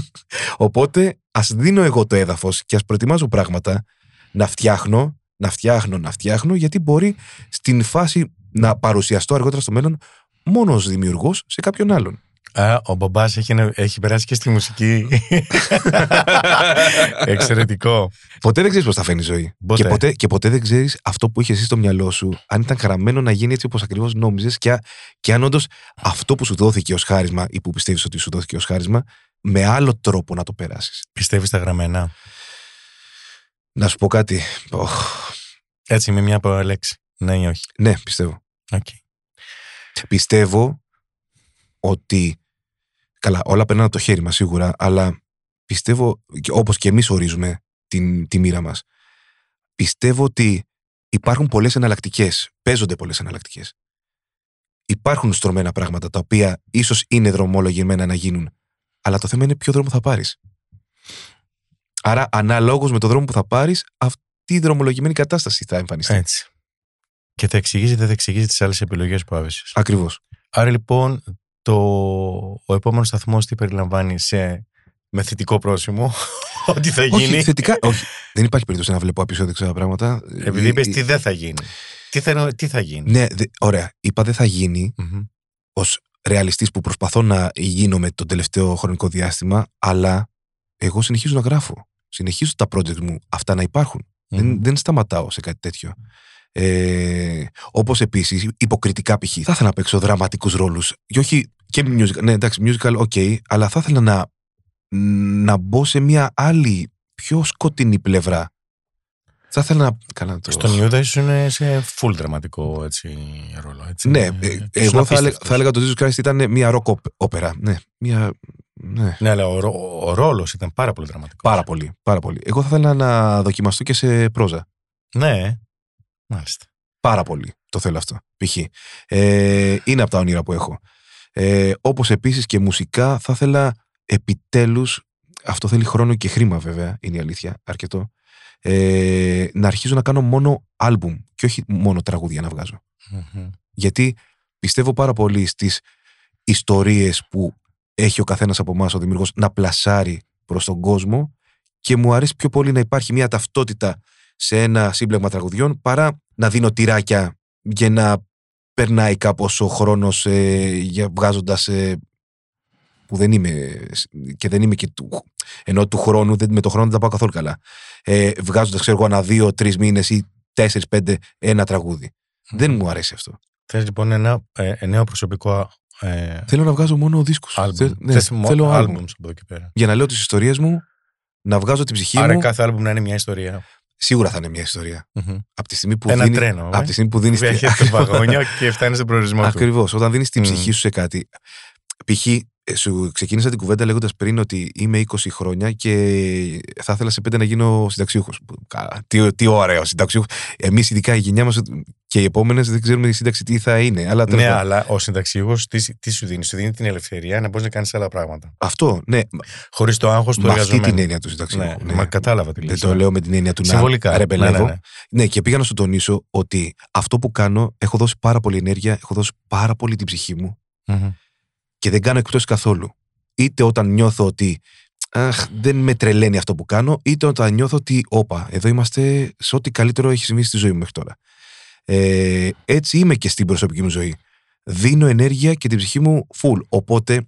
Οπότε, ας δίνω εγώ το έδαφος και ας προετοιμάζω πράγματα να φτιάχνω, να φτιάχνω, να φτιάχνω, γιατί μπορεί στην φάση να παρουσιαστώ αργότερα στο μέλλον μόνος ως δημιουργός σε κάποιον άλλον. Α, ο μπαμπά έχει, έχει περάσει και στη μουσική. Εξαιρετικό. Ποτέ δεν ξέρεις πώς θα φαίνει η ζωή. Ποτέ. Και, ποτέ, και ποτέ δεν ξέρεις αυτό που είχε εσύ στο μυαλό σου, αν ήταν γραμμένο να γίνει έτσι όπως ακριβώς νόμιζες και, α- και αν όντως αυτό που σου δόθηκε ως χάρισμα ή που πιστεύεις ότι σου δόθηκε ως χάρισμα, με άλλο τρόπο να το περάσεις. Πιστεύεις στα γραμμένα; Να σου πω κάτι. Οχ, Έτσι, με μια από λέξη. Ναι ή όχι; ναι, πιστεύω. Οκ. Πιστεύω ότι. Καλά, όλα περνάνε από το χέρι μας σίγουρα, αλλά πιστεύω, όπως και εμείς ορίζουμε την, τη μοίρα μας, πιστεύω ότι υπάρχουν πολλές εναλλακτικές. Παίζονται πολλές εναλλακτικές. Υπάρχουν στρωμένα πράγματα τα οποία ίσως είναι δρομολογημένα να γίνουν, αλλά το θέμα είναι ποιο δρόμο θα πάρεις. Άρα, αναλόγως με το δρόμο που θα πάρεις, αυτή η δρομολογημένη κατάσταση θα εμφανιστεί. Έτσι. Και θα εξηγήσει, δεν θα εξηγήσει τις άλλες επιλογές που άβεσαι. Ακριβώς. Άρα λοιπόν, το, ο επόμενος σταθμός τι περιλαμβάνει σε με θετικό πρόσημο, ότι θα γίνει. Όχι, θετικά. όχι. Δεν υπάρχει περίπτωση να βλέπω απεισόδεξα πράγματα. Επειδή Ε, είπες ε, τι δεν θα γίνει. Τι θα, τι θα γίνει. Ναι, δε- ωραία. Είπα δεν θα γίνει Μμμ. ως ρεαλιστής που προσπαθώ να γίνομαι τον τελευταίο χρονικό διάστημα, αλλά εγώ συνεχίζω να γράφω. Συνεχίζω τα project μου αυτά να υπάρχουν. Δεν, Μμμ. δεν σταματάω σε κάτι τέτοιο. Ε, Όπως επίσης, υποκριτικά π.χ. θα ήθελα να παίξω δραματικούς ρόλους. Και όχι και musical. Ναι, εντάξει, musical, ok, αλλά θα ήθελα να, να μπω σε μια άλλη, πιο σκοτεινή πλευρά. Θα ήθελα να. Καλά, το... Στον Ιούδα ήσουν σε full δραματικό έτσι, ρόλο. Έτσι. Ναι, Ε, ε, ήσουν εγώ θα, έλεγα- απίστευτος. θα έλεγα το Jesus Christ ήταν μια rock op- όπερα. Ναι, μια. Ναι, Ναι, αλλά ο, ρο- ο ρόλος ήταν πάρα πολύ δραματικός. πάρα πολύ, πάρα πολύ. Εγώ θα ήθελα να δοκιμαστώ και σε πρόζα. Ναι, μάλιστα. Πάρα πολύ το θέλω αυτό. Π.χ. Ε, είναι από τα όνειρα που έχω. Ε, Όπως επίσης και μουσικά, θα ήθελα επιτέλους. Αυτό θέλει χρόνο και χρήμα, βέβαια, είναι η αλήθεια, αρκετό. Ε, να αρχίζω να κάνω μόνο άλμπουμ και όχι μόνο τραγούδια να βγάζω. Μμμ. γιατί πιστεύω πάρα πολύ στις ιστορίες που έχει ο καθένας από εμάς ο δημιουργός να πλασάρει προς τον κόσμο και μου αρέσει πιο πολύ να υπάρχει μια ταυτότητα σε ένα σύμπλεγμα τραγουδιών παρά να δίνω τυράκια και να περνάει κάπως ο χρόνος ε, για, βγάζοντας ε, που δεν είμαι και δεν είμαι και του, ενώ του χρόνου δεν, με το χρόνο δεν τα πάω καθόλου καλά ε, βγάζοντας ξέρω εγώ ένα δύο, τρεις μήνες ή τέσσερις, πέντε ένα τραγούδι δεν μου αρέσει αυτό Θες λοιπόν ένα ε, νέο προσωπικό ε, Θέλω να βγάζω μόνο δίσκους. άλμπουμ. Θε- ναι, Θες μο- θέλω άλμπουμ. άλμπουμς από εδώ και πέρα. Για να λέω τις ιστορίες μου, να βγάζω την ψυχή Άρα μου. κάθε άλμπουμ να είναι μια ιστορία. Σίγουρα θα είναι μια ιστορία. Μμμ. Από τη στιγμή που Ένα δίνει, τρένο. ε. από τη στιγμή που δίνεις Που τη- έχετε το βαγόνια και φτάνει στον προορισμό του. Ακριβώς. Όταν δίνεις την Μμ. ψυχή σου σε κάτι. Π.χ. ε, σου ξεκίνησα την κουβέντα λέγοντας πριν ότι είμαι 20 χρόνια και θα ήθελα σε πέντε να γίνω συνταξιούχος. Κα- Τι, τι ωραίο συνταξιούχος. Εμείς ειδικά η γενιά μας και οι επόμενες δεν ξέρουμε η σύνταξη τι θα είναι. Αλλά τέλος Ναι, πάντων. αλλά ο συνταξιούχος τι, τι σου δίνει, σου δίνει την ελευθερία να μπορείς να κάνεις άλλα πράγματα. Αυτό, ναι. Χωρίς το άγχος του Με αυτή εργαζομένου. την έννοια του συνταξιούχου. Ναι, μα κατάλαβα τι Δεν λες. το λέω με την έννοια του να Συμβολικά. ρεμπελεύω. Ναι, ναι, ναι. Ναι, και πήγα να σου τονίσω ότι αυτό που κάνω, έχω δώσει πάρα πολύ ενέργεια, έχω δώσει πάρα πολύ την ψυχή μου Μμμ. Και δεν κάνω εκπτώσεις καθόλου. Είτε όταν νιώθω ότι αχ, δεν με τρελαίνει αυτό που κάνω, είτε όταν νιώθω ότι, όπα, εδώ είμαστε σε ό,τι καλύτερο έχει συμβεί στη ζωή μου μέχρι τώρα. Ε, έτσι είμαι και στην προσωπική μου ζωή. Δίνω ενέργεια και την ψυχή μου full. Οπότε,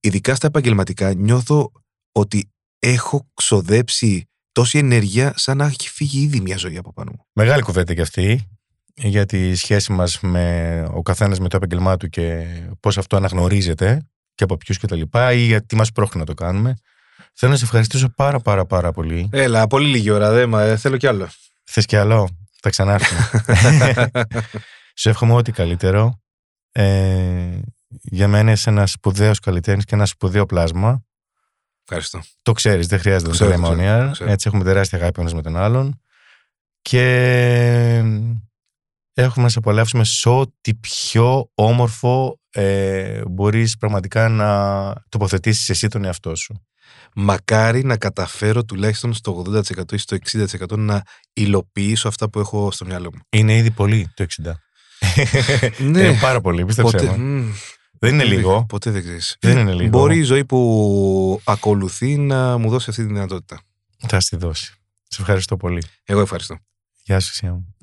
ειδικά στα επαγγελματικά, νιώθω ότι έχω ξοδέψει τόση ενέργεια σαν να έχει φύγει ήδη μια ζωή από πάνω μου. Μεγάλη κουβέντα κι αυτή για τη σχέση μας με ο καθένας με το επάγγελμά του και πώς αυτό αναγνωρίζεται και από ποιους και τα λοιπά ή γιατί μας πρόχνει να το κάνουμε. Θέλω να σε ευχαριστήσω πάρα πάρα πάρα πολύ. Έλα, πολύ λίγη ώρα, δε, μα, θέλω κι άλλο. Θες κι άλλο; Θα ξανάρθουμε. Σου εύχομαι ό,τι καλύτερο. Ε, για μένα είσαι ένας σπουδαίος καλλιτέχνης και ένα σπουδαίο πλάσμα. Ευχαριστώ. Το ξέρεις, δεν χρειάζεται να το Ξέρω, ξέρω, ceremonial. ξέρω. Έτσι έχουμε τεράστια αγάπη ένας με τον άλλον. Και έχουμε να σε απολαύσουμε σε ό,τι πιο όμορφο ε, μπορείς πραγματικά να τοποθετήσεις εσύ τον εαυτό σου. Μακάρι να καταφέρω τουλάχιστον στο 80% ή στο 60% να υλοποιήσω αυτά που έχω στο μυαλό μου. Είναι ήδη πολύ το 60. Ναι. Είναι πάρα πολύ, πίστεψέ Ποτέ, μου. μμ, Δεν είναι ποτέ λίγο. δεν- Ποτέ δεν ξέρεις. Δεν είναι λίγο. Μπορεί η ζωή που ακολουθεί να μου δώσει αυτή τη δυνατότητα. Θα στη δώσει. Σε ευχαριστώ πολύ. Εγώ ευχαριστώ. Γεια σου, Σία μου.